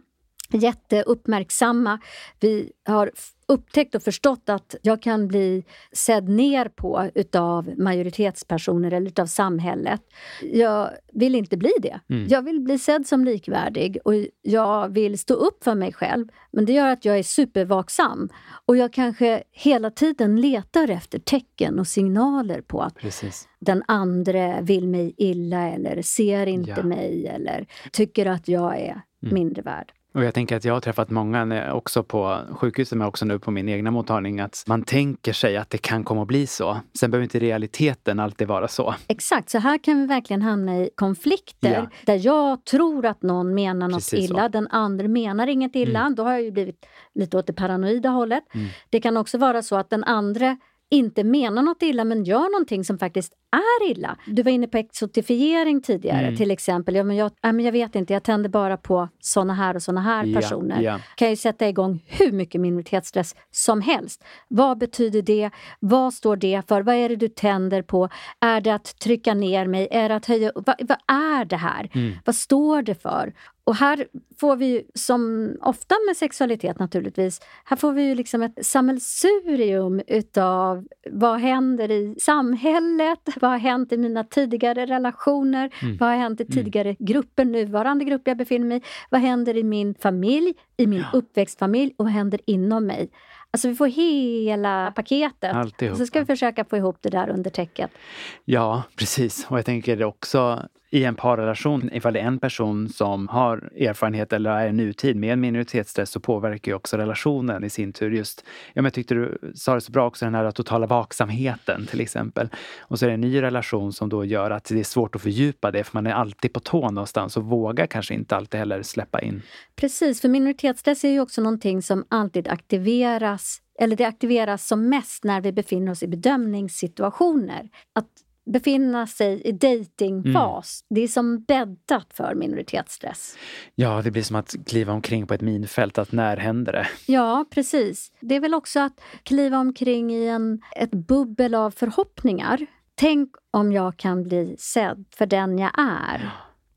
Speaker 3: Jätteuppmärksamma. Vi har upptäckt och förstått att jag kan bli sedd ner på utav majoritetspersoner eller utav samhället. Jag vill inte bli det. Jag vill bli sedd som likvärdig och jag vill stå upp för mig själv. Men det gör att jag är supervaksam och jag kanske hela tiden letar efter tecken och signaler på att
Speaker 1: Precis.
Speaker 3: den andra vill mig illa eller ser inte
Speaker 1: Ja.
Speaker 3: mig eller tycker att jag är mindre värd.
Speaker 1: Och jag tänker att jag har träffat många också på sjukhuset men också nu på min egna mottagning att man tänker sig att det kan komma att bli så. Sen behöver inte realiteten alltid vara så.
Speaker 3: Exakt, så här kan vi verkligen hamna i konflikter
Speaker 1: Ja.
Speaker 3: där jag tror att någon menar något
Speaker 1: Precis så.
Speaker 3: illa, den andra menar inget illa. Då har jag ju blivit lite åt det paranoida hållet.
Speaker 1: Mm.
Speaker 3: Det kan också vara så att den andra inte menar något illa men gör någonting som faktiskt är illa. Du var inne på exotifiering tidigare
Speaker 1: Mm.
Speaker 3: till exempel. Ja, men jag, ja, men jag vet inte, jag tänder bara på såna här och såna här
Speaker 1: Ja,
Speaker 3: personer.
Speaker 1: ja.
Speaker 3: kan ju sätta igång hur mycket minoritetsstress som helst. Vad betyder det? Vad står det för? Vad är det du tänder på? Är det att trycka ner mig? Är det att höja vad, vad är det här? Vad står det för? Och här får vi som ofta med sexualitet naturligtvis, här får vi ju liksom ett sammelsurium utav vad händer i samhället, vad har hänt i mina tidigare relationer, vad har hänt i tidigare grupper, nuvarande grupp jag befinner mig i, vad händer i min familj, i min uppväxtfamilj och vad händer inom mig? Alltså vi får hela paketet.
Speaker 1: Alltihopa.
Speaker 3: Så ska vi försöka få ihop det där under täcket.
Speaker 1: Ja, precis. Och jag tänker också i en parrelation, ifall det är en person som har erfarenhet eller är i nutid med minoritetsstress så påverkar ju också relationen i sin tur. Just, ja, men jag tyckte du sa det så bra också, den här totala vaksamheten till exempel. Och så är det en ny relation som då gör att det är svårt att fördjupa det för man är alltid på tå någonstans och vågar kanske inte alltid heller släppa in.
Speaker 3: Precis, för minoritetsstress är ju också någonting som alltid aktiveras, eller det aktiveras som mest när vi befinner oss i bedömningssituationer. Att befinna sig i datingfas, det är som bäddat för minoritetsstress.
Speaker 1: Ja, det blir som att kliva omkring på ett minfält, att när händer det?
Speaker 3: Ja, precis. Det är väl också att kliva omkring i en, ett bubbel av förhoppningar. Tänk om jag kan bli sedd för den jag är.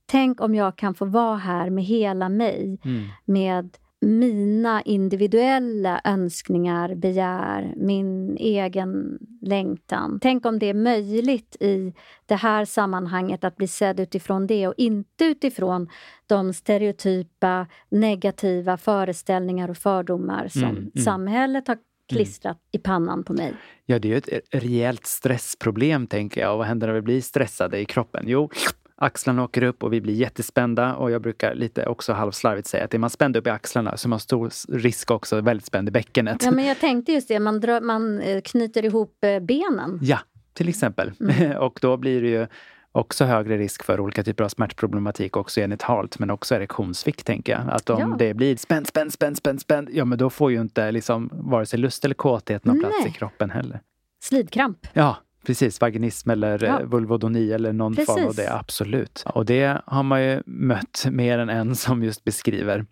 Speaker 3: Tänk om jag kan få vara här med hela mig, med mina individuella önskningar, begär, min egen längtan. Tänk om det är möjligt i det här sammanhanget att bli sedd utifrån det och inte utifrån de stereotypa, negativa föreställningar och fördomar som
Speaker 1: Mm, mm.
Speaker 3: samhället har klistrat i pannan på mig.
Speaker 1: Ja, det är ett rejält stressproblem tänker jag. Och vad händer när vi blir stressade i kroppen? Jo, axlarna åker upp och vi blir jättespända och jag brukar lite också halvslarvigt säga att är man spänd upp i axlarna så är man stor risk också väldigt spänd i bäckenet.
Speaker 3: Ja, men jag tänkte just det, man, drar, man eh, knyter ihop eh, benen.
Speaker 1: Ja, till exempel.
Speaker 3: Mm.
Speaker 1: och då blir det ju också högre risk för olika typer av smärtproblematik också genitalt men också erektionssvikt tänker jag. Att om
Speaker 3: Ja.
Speaker 1: det blir spänd, spänd, spänd, spänd, spänd, ja men då får ju inte liksom vare sig lust eller kåthet någon plats i
Speaker 3: Nej.
Speaker 1: kroppen heller.
Speaker 3: Slidkramp.
Speaker 1: Ja, precis. Vaginism eller
Speaker 3: Ja.
Speaker 1: ja. vulvodoni eller någon form av
Speaker 3: Precis.
Speaker 1: det, absolut. Och det har man ju mött mer än en som just beskriver.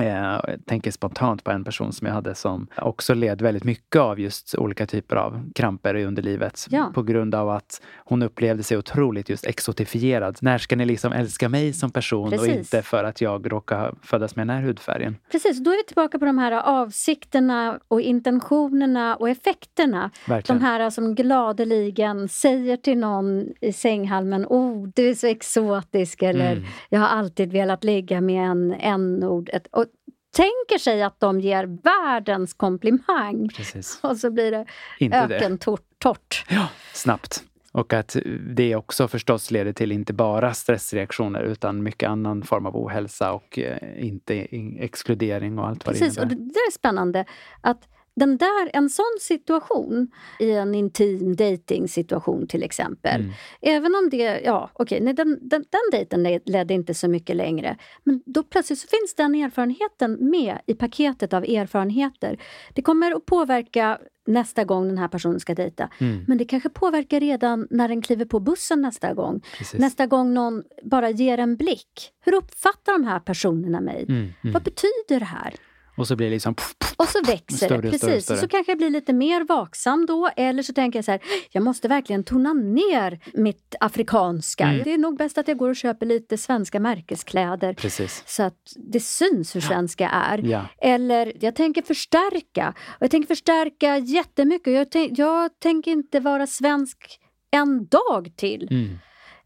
Speaker 1: Eh, Jag tänker spontant på en person som jag hade som också led väldigt mycket av just olika typer av kramper i underlivet.
Speaker 3: Ja.
Speaker 1: På grund av att hon upplevde sig otroligt just exotifierad. När ska ni liksom älska mig som person och
Speaker 3: Precis.
Speaker 1: inte för att jag råkar födas med den här hudfärgen?
Speaker 3: Precis, då är vi tillbaka på de här avsikterna och intentionerna och effekterna.
Speaker 1: Verkligen.
Speaker 3: De här som gladeligen säger till någon i sänghalmen Oh, du är så exotisk eller
Speaker 1: Mm.
Speaker 3: Jag har alltid velat ligga med en n-ord. Tänker sig att de ger världens komplimang.
Speaker 1: Precis.
Speaker 3: Och så blir det
Speaker 1: Inte
Speaker 3: ökentort.
Speaker 1: Ja, snabbt. Och att det också förstås leder till inte bara stressreaktioner utan mycket annan form av ohälsa och eh, inte in- exkludering och allt vad
Speaker 3: Precis,
Speaker 1: det
Speaker 3: och det
Speaker 1: innebär.
Speaker 3: där är spännande. Att den där, en sån situation i en intim dating-situation till exempel.
Speaker 1: Mm.
Speaker 3: Även om det, ja okej, nej, den, den, den dejten le- ledde inte så mycket längre. Men då plötsligt så finns den erfarenheten med i paketet av erfarenheter. Det kommer att påverka nästa gång den här personen ska dejta.
Speaker 1: Mm.
Speaker 3: Men det kanske påverkar redan när den kliver på bussen nästa gång.
Speaker 1: Precis.
Speaker 3: Nästa gång någon bara ger en blick. Hur uppfattar de här personerna mig?
Speaker 1: Mm, mm.
Speaker 3: Vad betyder det här?
Speaker 1: Och så blir det liksom... Puff, puff,
Speaker 3: Och så växer
Speaker 1: Större,
Speaker 3: det.
Speaker 1: större,
Speaker 3: Precis.
Speaker 1: större.
Speaker 3: Så kanske jag blir lite mer vaksam då. Eller så tänker jag så här, jag måste verkligen tona ner mitt afrikanska.
Speaker 1: Mm.
Speaker 3: Det är nog bäst att jag går och köper lite svenska märkeskläder.
Speaker 1: Precis.
Speaker 3: Så att det syns hur svenska är.
Speaker 1: Ja.
Speaker 3: Eller jag tänker förstärka. Och jag tänker förstärka jättemycket. Jag, tänk, jag tänker inte vara svensk en dag till.
Speaker 1: Mm.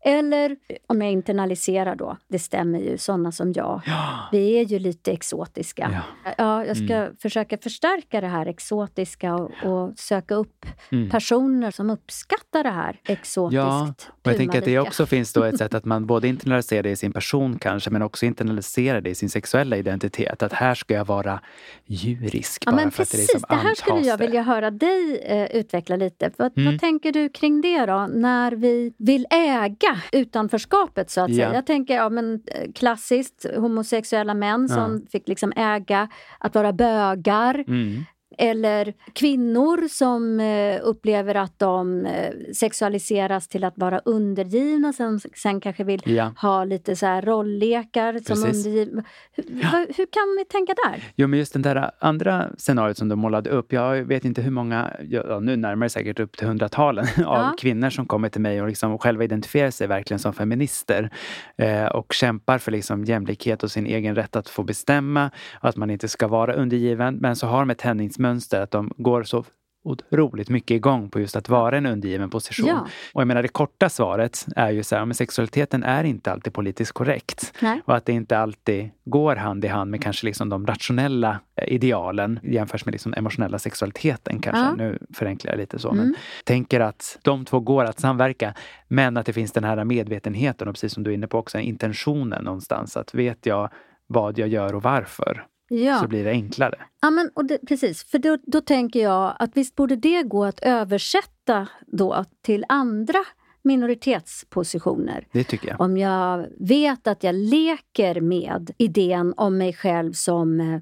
Speaker 3: Eller om jag internaliserar då, det stämmer ju, sådana som jag.
Speaker 1: Ja.
Speaker 3: Vi är ju lite exotiska.
Speaker 1: Ja.
Speaker 3: Ja, jag ska
Speaker 1: Mm.
Speaker 3: försöka förstärka det här exotiska och, och söka upp
Speaker 1: Mm.
Speaker 3: personer som uppskattar det här exotiskt.
Speaker 1: Ja, och jag tänker att det också finns då ett sätt att man både internaliserar det i sin person kanske, men också internaliserar det i sin sexuella identitet. Att här ska jag vara djurisk
Speaker 3: Ja,
Speaker 1: bara
Speaker 3: men
Speaker 1: för att det
Speaker 3: precis,
Speaker 1: liksom
Speaker 3: det här skulle jag vilja höra dig eh, utveckla lite. Vad,
Speaker 1: Mm.
Speaker 3: vad tänker du kring det då, när vi vill äga utanförskapet så att
Speaker 1: Ja.
Speaker 3: säga? Jag tänker ja, men, eh, klassiskt homosexuella män som fick liksom äga att vara bögar.
Speaker 1: Mm.
Speaker 3: Eller kvinnor som eh, upplever att de eh, sexualiseras till att vara undergivna, sen, sen kanske vill
Speaker 1: Ja.
Speaker 3: ha lite så här rolllekar som undergivna. Hur, hur, hur kan vi tänka där?
Speaker 1: Jo, men just den där andra scenariot som du målade upp. Jag vet inte hur många, ja, nu närmar det säkert upp till hundratalen av
Speaker 3: Ja.
Speaker 1: kvinnor som kommer till mig och liksom själva identifierar sig verkligen som feminister eh, och kämpar för liksom jämlikhet och sin egen rätt att få bestämma att man inte ska vara undergiven. Men så har de ett tändningsmönster att de går så otroligt mycket igång på just att vara en undergiven position.
Speaker 3: Ja.
Speaker 1: Och jag menar det korta svaret är ju så här, men sexualiteten är inte alltid politiskt korrekt.
Speaker 3: Nej.
Speaker 1: Och att det inte alltid går hand i hand med kanske liksom de rationella eh, idealen jämfört med liksom emotionella sexualiteten kanske.
Speaker 3: Ja.
Speaker 1: Nu förenklar jag lite så.
Speaker 3: Mm.
Speaker 1: Men tänker att de två går att samverka. Men att det finns den här medvetenheten och precis som du är inne på också intentionen någonstans. Att vet jag vad jag gör och varför
Speaker 3: Ja.
Speaker 1: så blir det enklare.
Speaker 3: Ja, men, och det, precis, för då, då tänker jag att visst borde det gå att översätta då till andra minoritetspositioner.
Speaker 1: Det tycker jag.
Speaker 3: Om jag vet att jag leker med idén om mig själv som eh,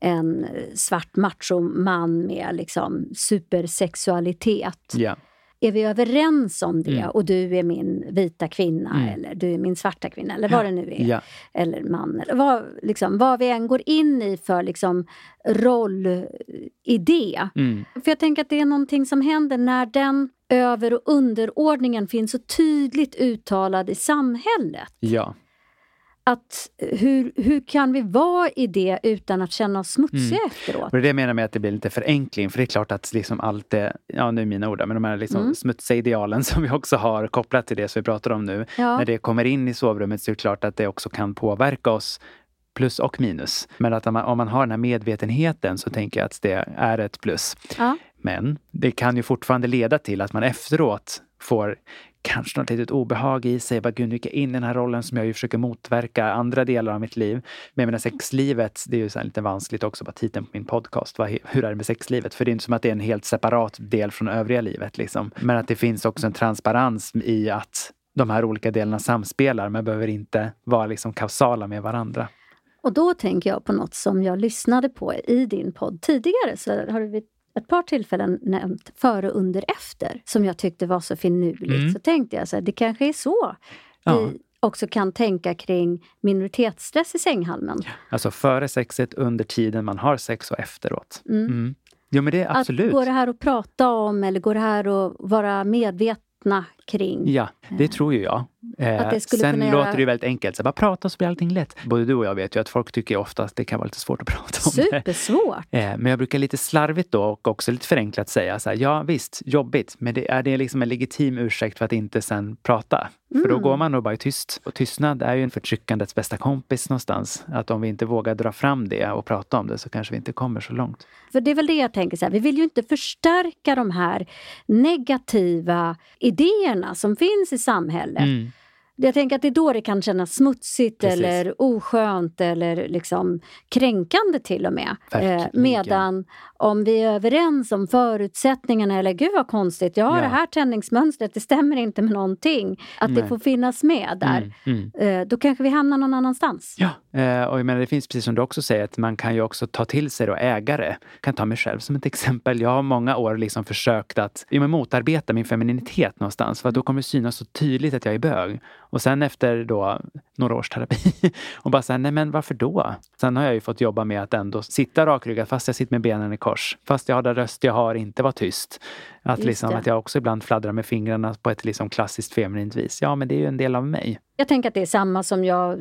Speaker 3: en svart machoman med liksom supersexualitet.
Speaker 1: Ja.
Speaker 3: Är vi överens om det
Speaker 1: Mm.
Speaker 3: och du är min vita kvinna
Speaker 1: Mm.
Speaker 3: eller du är min svarta kvinna eller vad det nu är.
Speaker 1: Ja.
Speaker 3: Eller man eller vad, liksom, vad vi än går in i för liksom, rollidé.
Speaker 1: Mm.
Speaker 3: För jag tänker att det är någonting som händer när den över och underordningen finns så tydligt uttalad i samhället.
Speaker 1: Ja.
Speaker 3: Att hur, hur kan vi vara i det utan att känna oss smutsiga
Speaker 1: Mm.
Speaker 3: efteråt?
Speaker 1: Och det är det jag menar med att det blir lite förenkling. För det är klart att liksom allt det, ja nu är mina ord, men de här liksom
Speaker 3: Mm.
Speaker 1: smutsiga idealen som vi också har kopplat till det som vi pratar om nu.
Speaker 3: Ja.
Speaker 1: När det kommer in i sovrummet så är det klart att det också kan påverka oss plus och minus. Men att om man, om man har den här medvetenheten så tänker jag att det är ett plus.
Speaker 3: Ja.
Speaker 1: Men det kan ju fortfarande leda till att man efteråt får kanske något litet obehag i sig. Bara, Gud, nu gick jag in i den här rollen som jag ju försöker motverka andra delar av mitt liv. Men jag menar sexlivet, det är ju så här lite vanskligt också, bara titeln på min podcast. Vad, hur är det med sexlivet? För det är inte som att det är en helt separat del från övriga livet. Liksom. Men att det finns också en transparens i att de här olika delarna samspelar men behöver inte vara liksom kausala med varandra.
Speaker 3: Och då tänker jag på något som jag lyssnade på i din podd tidigare. Så har du ett par tillfällen nämnt före, under, efter som jag tyckte var så finurligt.
Speaker 1: Mm.
Speaker 3: Så tänkte jag så här, det kanske är så
Speaker 1: Ja.
Speaker 3: vi också kan tänka kring minoritetsstress i sänghalmen.
Speaker 1: Alltså före sexet, under tiden man har sex och efteråt.
Speaker 3: Mm.
Speaker 1: Mm. Jo men det är absolut.
Speaker 3: Att går det här att prata om eller går det här att vara medvetna kring?
Speaker 1: Ja, det tror ju jag. Eh,
Speaker 3: det
Speaker 1: sen låter
Speaker 3: göra-
Speaker 1: det ju väldigt enkelt. Så bara prata så blir allting lätt. Både du och jag vet ju att folk tycker ofta att det kan vara lite svårt att prata om det.
Speaker 3: Supersvårt!
Speaker 1: Eh, Men jag brukar lite slarvigt då och också lite förenklat säga så här, ja visst, jobbigt, men det är det liksom en legitim ursäkt för att inte sen prata? För då
Speaker 3: Mm.
Speaker 1: går man nog bara i tyst. Och tystnad är ju en förtryckandets bästa kompis någonstans. Att om vi inte vågar dra fram det och prata om det så kanske vi inte kommer så långt.
Speaker 3: För det är väl det jag tänker, så här, vi vill ju inte förstärka de här negativa idéerna som finns i samhället.
Speaker 1: Mm.
Speaker 3: Jag tänker att det är då det kan kännas smutsigt
Speaker 1: Precis.
Speaker 3: eller oskönt eller liksom kränkande till och med. Eh, medan om vi är överens om förutsättningarna eller gud vad konstigt, jag har
Speaker 1: Ja.
Speaker 3: det här tändningsmönstret, det stämmer inte med någonting. Att det
Speaker 1: Nej.
Speaker 3: får finnas med där.
Speaker 1: Mm, mm.
Speaker 3: Eh, då kanske vi hamnar någon annanstans.
Speaker 1: Ja, eh, och jag menar, det finns precis som du också säger att man kan ju också ta till sig och äga det. Jag kan ta mig själv som ett exempel. Jag har många år liksom försökt att ja, motarbeta min femininitet någonstans för då kommer det synas så tydligt att jag är bög. Och sen efter då några års terapi och bara säga nej men varför då? Sen har jag ju fått jobba med att ändå sitta rakryggad fast jag sitter med benen i kors. Fast jag har den röst jag har, inte vara tyst. Att,
Speaker 3: Just
Speaker 1: liksom,
Speaker 3: det.
Speaker 1: att jag också ibland fladdrar med fingrarna på ett liksom klassiskt feminint vis. Ja, men det är ju en del av mig.
Speaker 3: Jag tänker att det är samma som jag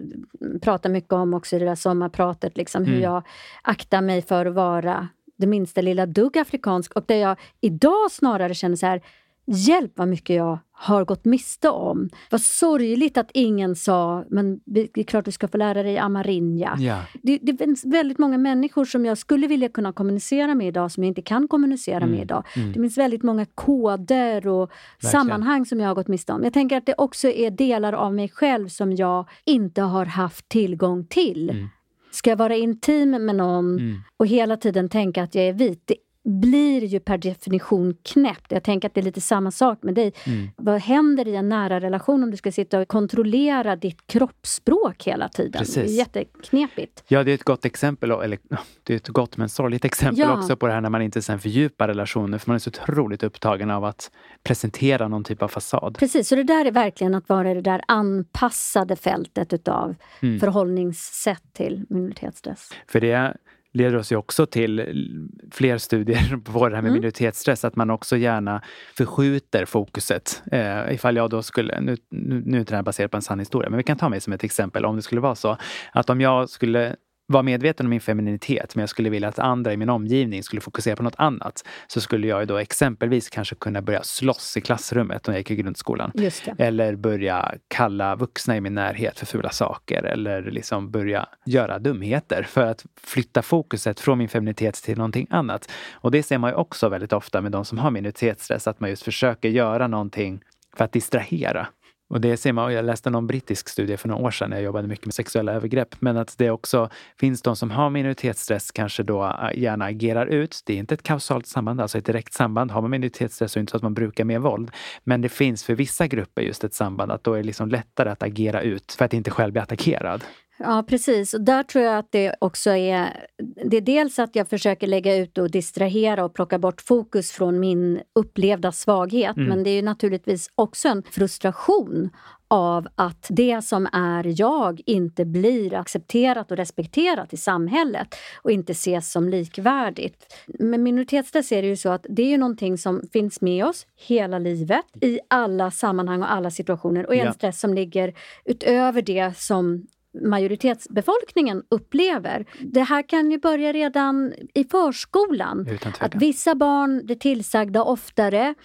Speaker 3: pratar mycket om också i det där sommarpratet, liksom, hur
Speaker 1: Mm.
Speaker 3: jag aktar mig för att vara det minsta lilla dugg afrikansk och där jag idag snarare känner så här Hjälp vad mycket jag har gått miste om. Vad sorgligt att ingen sa, men det är klart du ska få lära dig amarinja.
Speaker 1: Ja.
Speaker 3: Det, det finns väldigt många människor som jag skulle vilja kunna kommunicera med idag som jag inte kan kommunicera med idag. Det finns väldigt många koder och sammanhang som jag har gått miste om. Jag tänker att det också är delar av mig själv som jag inte har haft tillgång till. Ska jag vara intim med någon och hela tiden tänka att jag är vit, det blir ju per definition knäppt. Jag tänker att det är lite samma sak med dig. Vad händer i en nära relation om du ska sitta och kontrollera ditt kroppsspråk hela tiden? Det är
Speaker 1: Precis.
Speaker 3: jätteknepigt.
Speaker 1: Ja, det är ett gott exempel, eller det är ett gott men sorgligt exempel
Speaker 3: Ja.
Speaker 1: också på det här när man inte sen fördjupar relationer för man är så otroligt upptagen av att presentera någon typ av fasad.
Speaker 3: Precis, så det där är verkligen att vara i det där anpassade fältet utav
Speaker 1: Mm.
Speaker 3: förhållningssätt till minoritetsstress.
Speaker 1: För det leder oss ju också till fler studier på det här med
Speaker 3: Mm.
Speaker 1: minoritetsstress, att man också gärna förskjuter fokuset. Eh, ifall jag då skulle, nu, nu, nu är inte det här baserat på en sann historia, men vi kan ta mig som ett exempel om det skulle vara så att om jag skulle vara medveten om min femininitet men jag skulle vilja att andra i min omgivning skulle fokusera på något annat så skulle jag då exempelvis kanske kunna börja slåss i klassrummet när jag gick i grundskolan. Eller börja kalla vuxna i min närhet för fula saker eller liksom börja göra dumheter för att flytta fokuset från min feminitet till någonting annat. Och det ser man ju också väldigt ofta med de som har minoritetsstress, att man just försöker göra någonting för att distrahera. Och det ser man, jag läste någon brittisk studie för några år sedan när jag jobbade mycket med sexuella övergrepp, men att det också finns de som har minoritetsstress kanske då äh, gärna agerar ut. Det är inte ett kausalt samband, alltså ett direkt samband. Har man minoritetsstress så är det inte så att man brukar mer våld. Men det finns för vissa grupper just ett samband att då är det liksom lättare att agera ut för att inte själv bli attackerad.
Speaker 3: Ja, precis. Och där tror jag att det också är... Det är dels att jag försöker lägga ut och distrahera och plocka bort fokus från min upplevda svaghet.
Speaker 1: Mm.
Speaker 3: Men det är naturligtvis också en frustration av att det som är jag inte blir accepterat och respekterat i samhället och inte ses som likvärdigt. Med minoritetsstress är det ju så att det är ju någonting som finns med oss hela livet i alla sammanhang och alla situationer och är en
Speaker 1: Ja.
Speaker 3: stress som ligger utöver det som majoritetsbefolkningen upplever. Det här kan ju börja redan i förskolan. Att vissa barn blir tillsagda oftare.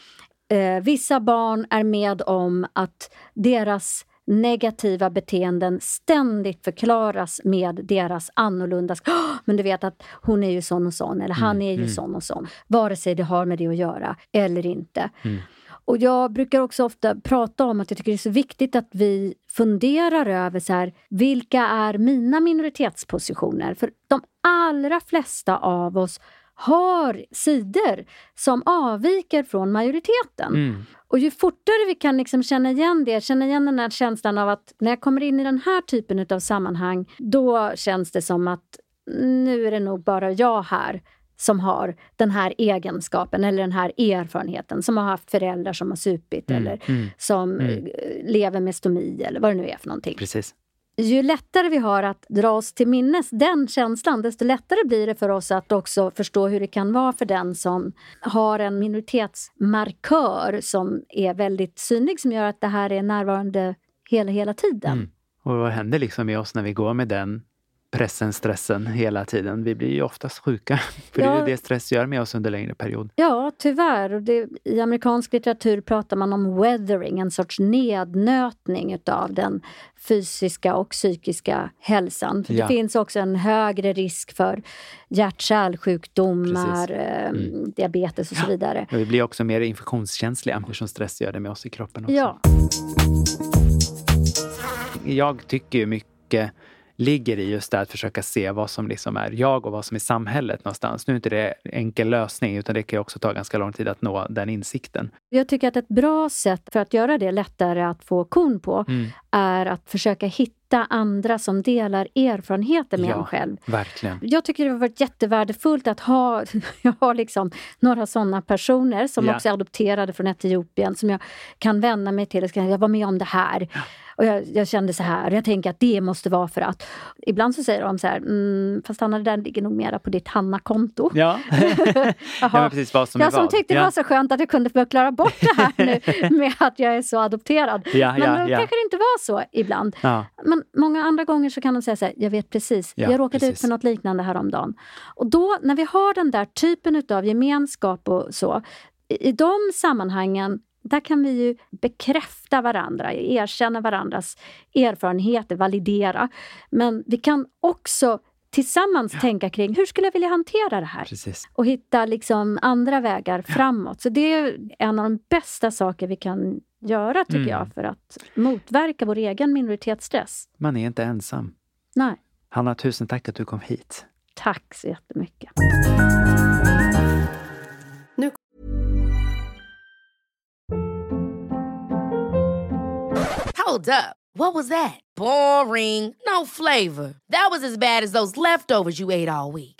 Speaker 3: Eh, vissa barn är med om att deras negativa beteenden ständigt förklaras med deras annorlunda. "Åh, Men du vet att hon är ju sån och sån eller han är ju sån och sån. Vare sig det har med det att göra eller inte. Och jag brukar också ofta prata om att jag tycker det är så viktigt att vi funderar över så här, vilka är mina minoritetspositioner? För de allra flesta av oss har sidor som avviker från majoriteten.
Speaker 1: Mm.
Speaker 3: Och ju fortare vi kan liksom känna igen det, känna igen den här känslan av att när jag kommer in i den här typen av sammanhang, då känns det som att nu är det nog bara jag här som har den här egenskapen eller den här erfarenheten, som har haft föräldrar som har supit
Speaker 1: Mm,
Speaker 3: eller
Speaker 1: mm,
Speaker 3: som
Speaker 1: mm.
Speaker 3: eh, lever med stomi eller vad det nu är för någonting.
Speaker 1: Precis.
Speaker 3: Ju lättare vi har att dra oss till minnes den känslan, desto lättare blir det för oss att också förstå hur det kan vara för den som har en minoritetsmarkör som är väldigt synlig, som gör att det här är närvarande hela, hela tiden.
Speaker 1: Mm. Och vad händer liksom med oss när vi går med den pressen, stressen hela tiden? Vi blir ju oftast sjuka. För det är
Speaker 3: Ja.
Speaker 1: ju det stress gör med oss under längre period.
Speaker 3: Ja, tyvärr. Det, I amerikansk litteratur pratar man om weathering, en sorts nednötning utav den fysiska och psykiska hälsan. För
Speaker 1: Ja.
Speaker 3: Det finns också en högre risk för hjärt-kärlsjukdomar,
Speaker 1: Precis.
Speaker 3: eh,
Speaker 1: Mm.
Speaker 3: diabetes och så vidare.
Speaker 1: Och vi blir också mer infektionskänsliga eftersom stress gör det med oss i kroppen också.
Speaker 3: Ja.
Speaker 1: Jag tycker ju mycket ligger i just det att försöka se vad som liksom är jag och vad som är samhället någonstans. Nu är inte det en enkel lösning utan det kan också ta ganska lång tid att nå den insikten.
Speaker 3: Jag tycker att ett bra sätt för att göra det lättare att få kon på
Speaker 1: Mm.
Speaker 3: är att försöka hitta andra som delar erfarenheter med
Speaker 1: Ja.
Speaker 3: en själv.
Speaker 1: Verkligen.
Speaker 3: Jag tycker det har varit jättevärdefullt att ha, jag har liksom några sådana personer som
Speaker 1: Ja.
Speaker 3: också är adopterade från Etiopien som jag kan vända mig till och säga jag var med om det här. Och jag, jag kände så här och jag tänker att det måste vara för att ibland så säger de så här, mm, fast Hanna det där ligger nog mera på ditt Hanna-konto.
Speaker 1: Ja. ja, precis vad som
Speaker 3: jag som
Speaker 1: vad.
Speaker 3: tyckte det
Speaker 1: ja.
Speaker 3: var så skönt att jag kunde förklara bort det här nu med att jag är så adopterad.
Speaker 1: Ja,
Speaker 3: Men
Speaker 1: ja,
Speaker 3: då
Speaker 1: ja.
Speaker 3: kanske det inte var så ibland.
Speaker 1: Ja.
Speaker 3: Men många andra gånger så kan de säga så här, jag vet precis,
Speaker 1: Ja,
Speaker 3: jag råkade ut för något liknande häromdagen. Och då när vi har den där typen av gemenskap och så, i, i de sammanhangen där kan vi ju bekräfta varandra, erkänna varandras erfarenheter, validera. Men vi kan också tillsammans tänka kring hur skulle jag vilja hantera det här?
Speaker 1: Precis.
Speaker 3: Och hitta liksom andra vägar framåt. Så det är en av de bästa saker vi kan göra tycker
Speaker 1: Mm.
Speaker 3: jag för att motverka vår egen minoritetsstress.
Speaker 1: Man är inte ensam.
Speaker 3: Nej.
Speaker 1: Hanna, tusen tack att du kom hit.
Speaker 3: Tack så jättemycket.
Speaker 6: Hold up. What was that? Boring. No flavor. That was as bad as those leftovers you ate all week.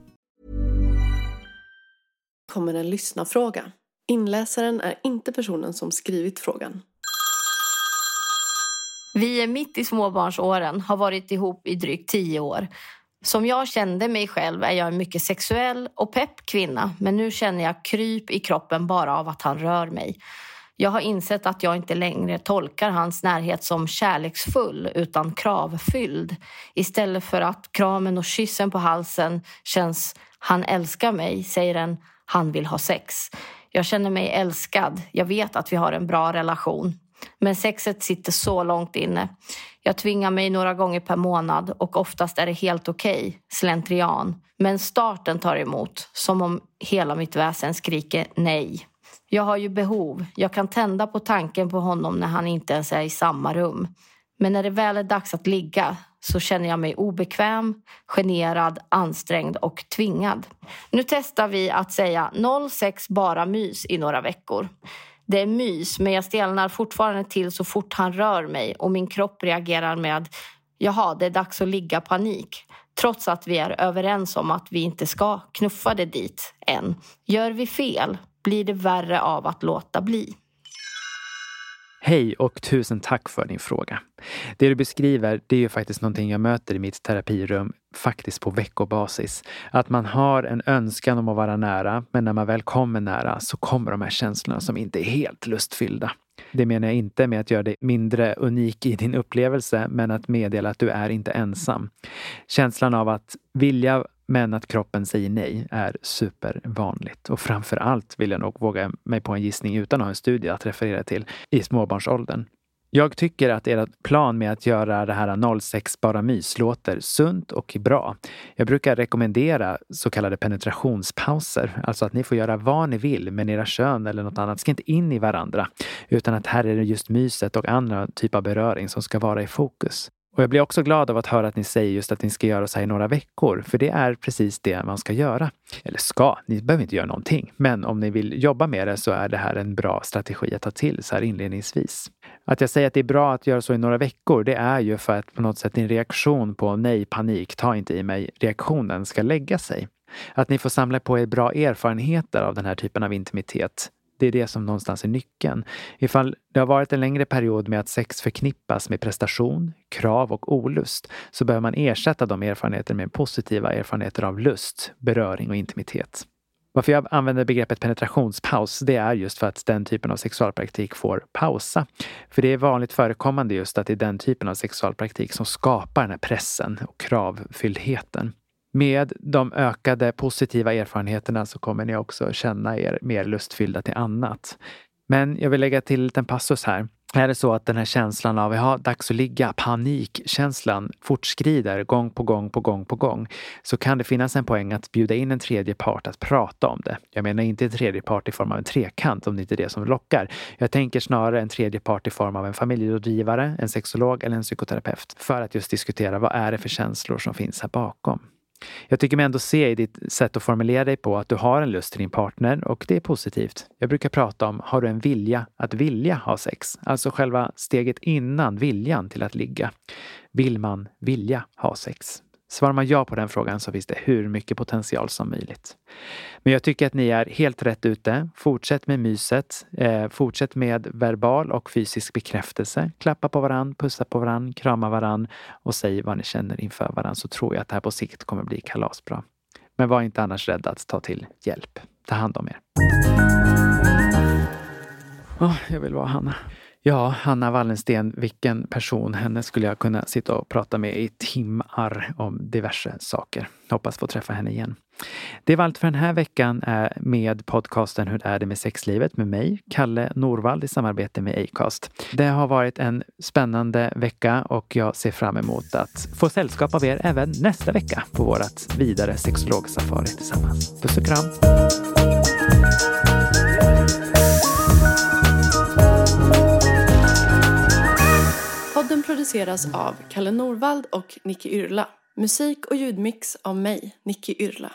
Speaker 2: Kommer en lyssnarfråga. Inläsaren är inte personen som skrivit frågan.
Speaker 7: Vi är mitt i småbarnsåren, har varit ihop i drygt tio år. Som jag kände mig själv är jag en mycket sexuell och pepp kvinna men nu känner jag kryp i kroppen bara av att han rör mig. Jag har insett att jag inte längre tolkar hans närhet som kärleksfull utan kravfylld. Istället för att kramen och kyssen på halsen känns han älskar mig, säger en han vill ha sex. Jag känner mig älskad. Jag vet att vi har en bra relation. Men sexet sitter så långt inne. Jag tvingar mig några gånger per månad och oftast är det helt okej, okay, slentrian. Men starten tar emot, som om hela mitt väsen skriker nej. Jag har ju behov. Jag kan tända på tanken på honom när han inte ens är i samma rum. Men när det väl är dags att ligga så känner jag mig obekväm, generad, ansträngd och tvingad. Nu testar vi att säga 06 bara mys i några veckor. Det är mys, men jag stelnar fortfarande till så fort han rör mig och min kropp reagerar med jaha, det är dags att ligga panik. Trots att vi är överens om att vi inte ska knuffa det dit än. Gör vi fel blir det värre av att låta bli.
Speaker 1: Hej och tusen tack för din fråga. Det du beskriver, det är ju faktiskt någonting jag möter i mitt terapirum faktiskt på veckobasis. Att man har en önskan om att vara nära, men när man väl kommer nära så kommer de här känslorna som inte är helt lustfyllda. Det menar jag inte med att göra dig mindre unik i din upplevelse, men att meddela att du är inte ensam. Känslan av att vilja men att kroppen säger nej är supervanligt. Och framför allt vill jag nog våga mig på en gissning utan att ha en studie att referera till i småbarnsåldern. Jag tycker att ert plan med att göra det här 06 bara mys låter sunt och bra. Jag brukar rekommendera så kallade penetrationspauser, alltså att ni får göra vad ni vill, men era kön eller något annat ska inte in i varandra, utan att här är det just myset och andra typer av beröring som ska vara i fokus. Och jag blir också glad av att höra att ni säger just att ni ska göra så här i några veckor, för det är precis det man ska göra. Eller ska, ni behöver inte göra någonting. Men om ni vill jobba med det så är det här en bra strategi att ta till så här inledningsvis. Att jag säger att det är bra att göra så i några veckor, det är ju för att på något sätt din reaktion på nej, panik, ta inte i mig, reaktionen ska lägga sig. Att ni får samla på er bra erfarenheter av den här typen av intimitet det är det som någonstans är nyckeln. Ifall det har varit en längre period med att sex förknippas med prestation, krav och olust så behöver man ersätta de erfarenheterna med positiva erfarenheter av lust, beröring och intimitet. Varför jag använder begreppet penetrationspaus, det är just för att den typen av sexualpraktik får pausa. För det är vanligt förekommande just att det är den typen av sexualpraktik som skapar den här pressen och kravfylldheten. Med de ökade positiva erfarenheterna så kommer ni också känna er mer lustfyllda till annat. Men jag vill lägga till en liten passus här. Är det så att den här känslan av, ja, dags att ligga, panikkänslan fortskrider gång på gång på gång på gång, så kan det finnas en poäng att bjuda in en tredje part att prata om det. Jag menar inte en tredje part i form av en trekant om det inte är det som lockar. Jag tänker snarare en tredje part i form av en familjerådgivare, en sexolog eller en psykoterapeut för att just diskutera vad är det för känslor som finns här bakom. Jag tycker mig ändå se i ditt sätt att formulera dig på att du har en lust till din partner och det är positivt. Jag brukar prata om, har du en vilja att vilja ha sex? Alltså själva steget innan viljan till att ligga. Vill man vilja ha sex? Svarar man ja på den frågan så finns det hur mycket potential som möjligt. Men jag tycker att ni är helt rätt ute. Fortsätt med myset. Eh, fortsätt med verbal och fysisk bekräftelse. Klappa på varann, pussa på varann, krama varann och säg vad ni känner inför varann så tror jag att det här på sikt kommer bli kalasbra. Men var inte annars rädda att ta till hjälp. Ta hand om er. Oh, jag vill vara Hanna. Ja, Hanna Wallensten, vilken person. Henne skulle jag kunna sitta och prata med i timmar om diverse saker. Hoppas få träffa henne igen. Det var allt för den här veckan eh, med podcasten Hur är det med sexlivet med mig, Kalle Norvald i samarbete med Acast. Det har varit en spännande vecka och jag ser fram emot att få sällskap av er även nästa vecka på vårt vidare sexologsafari tillsammans. Puss och kram!
Speaker 2: Produceras av Kalle Norvald och Nicky Yrla. Musik och ljudmix av mig, Nicky Yrla.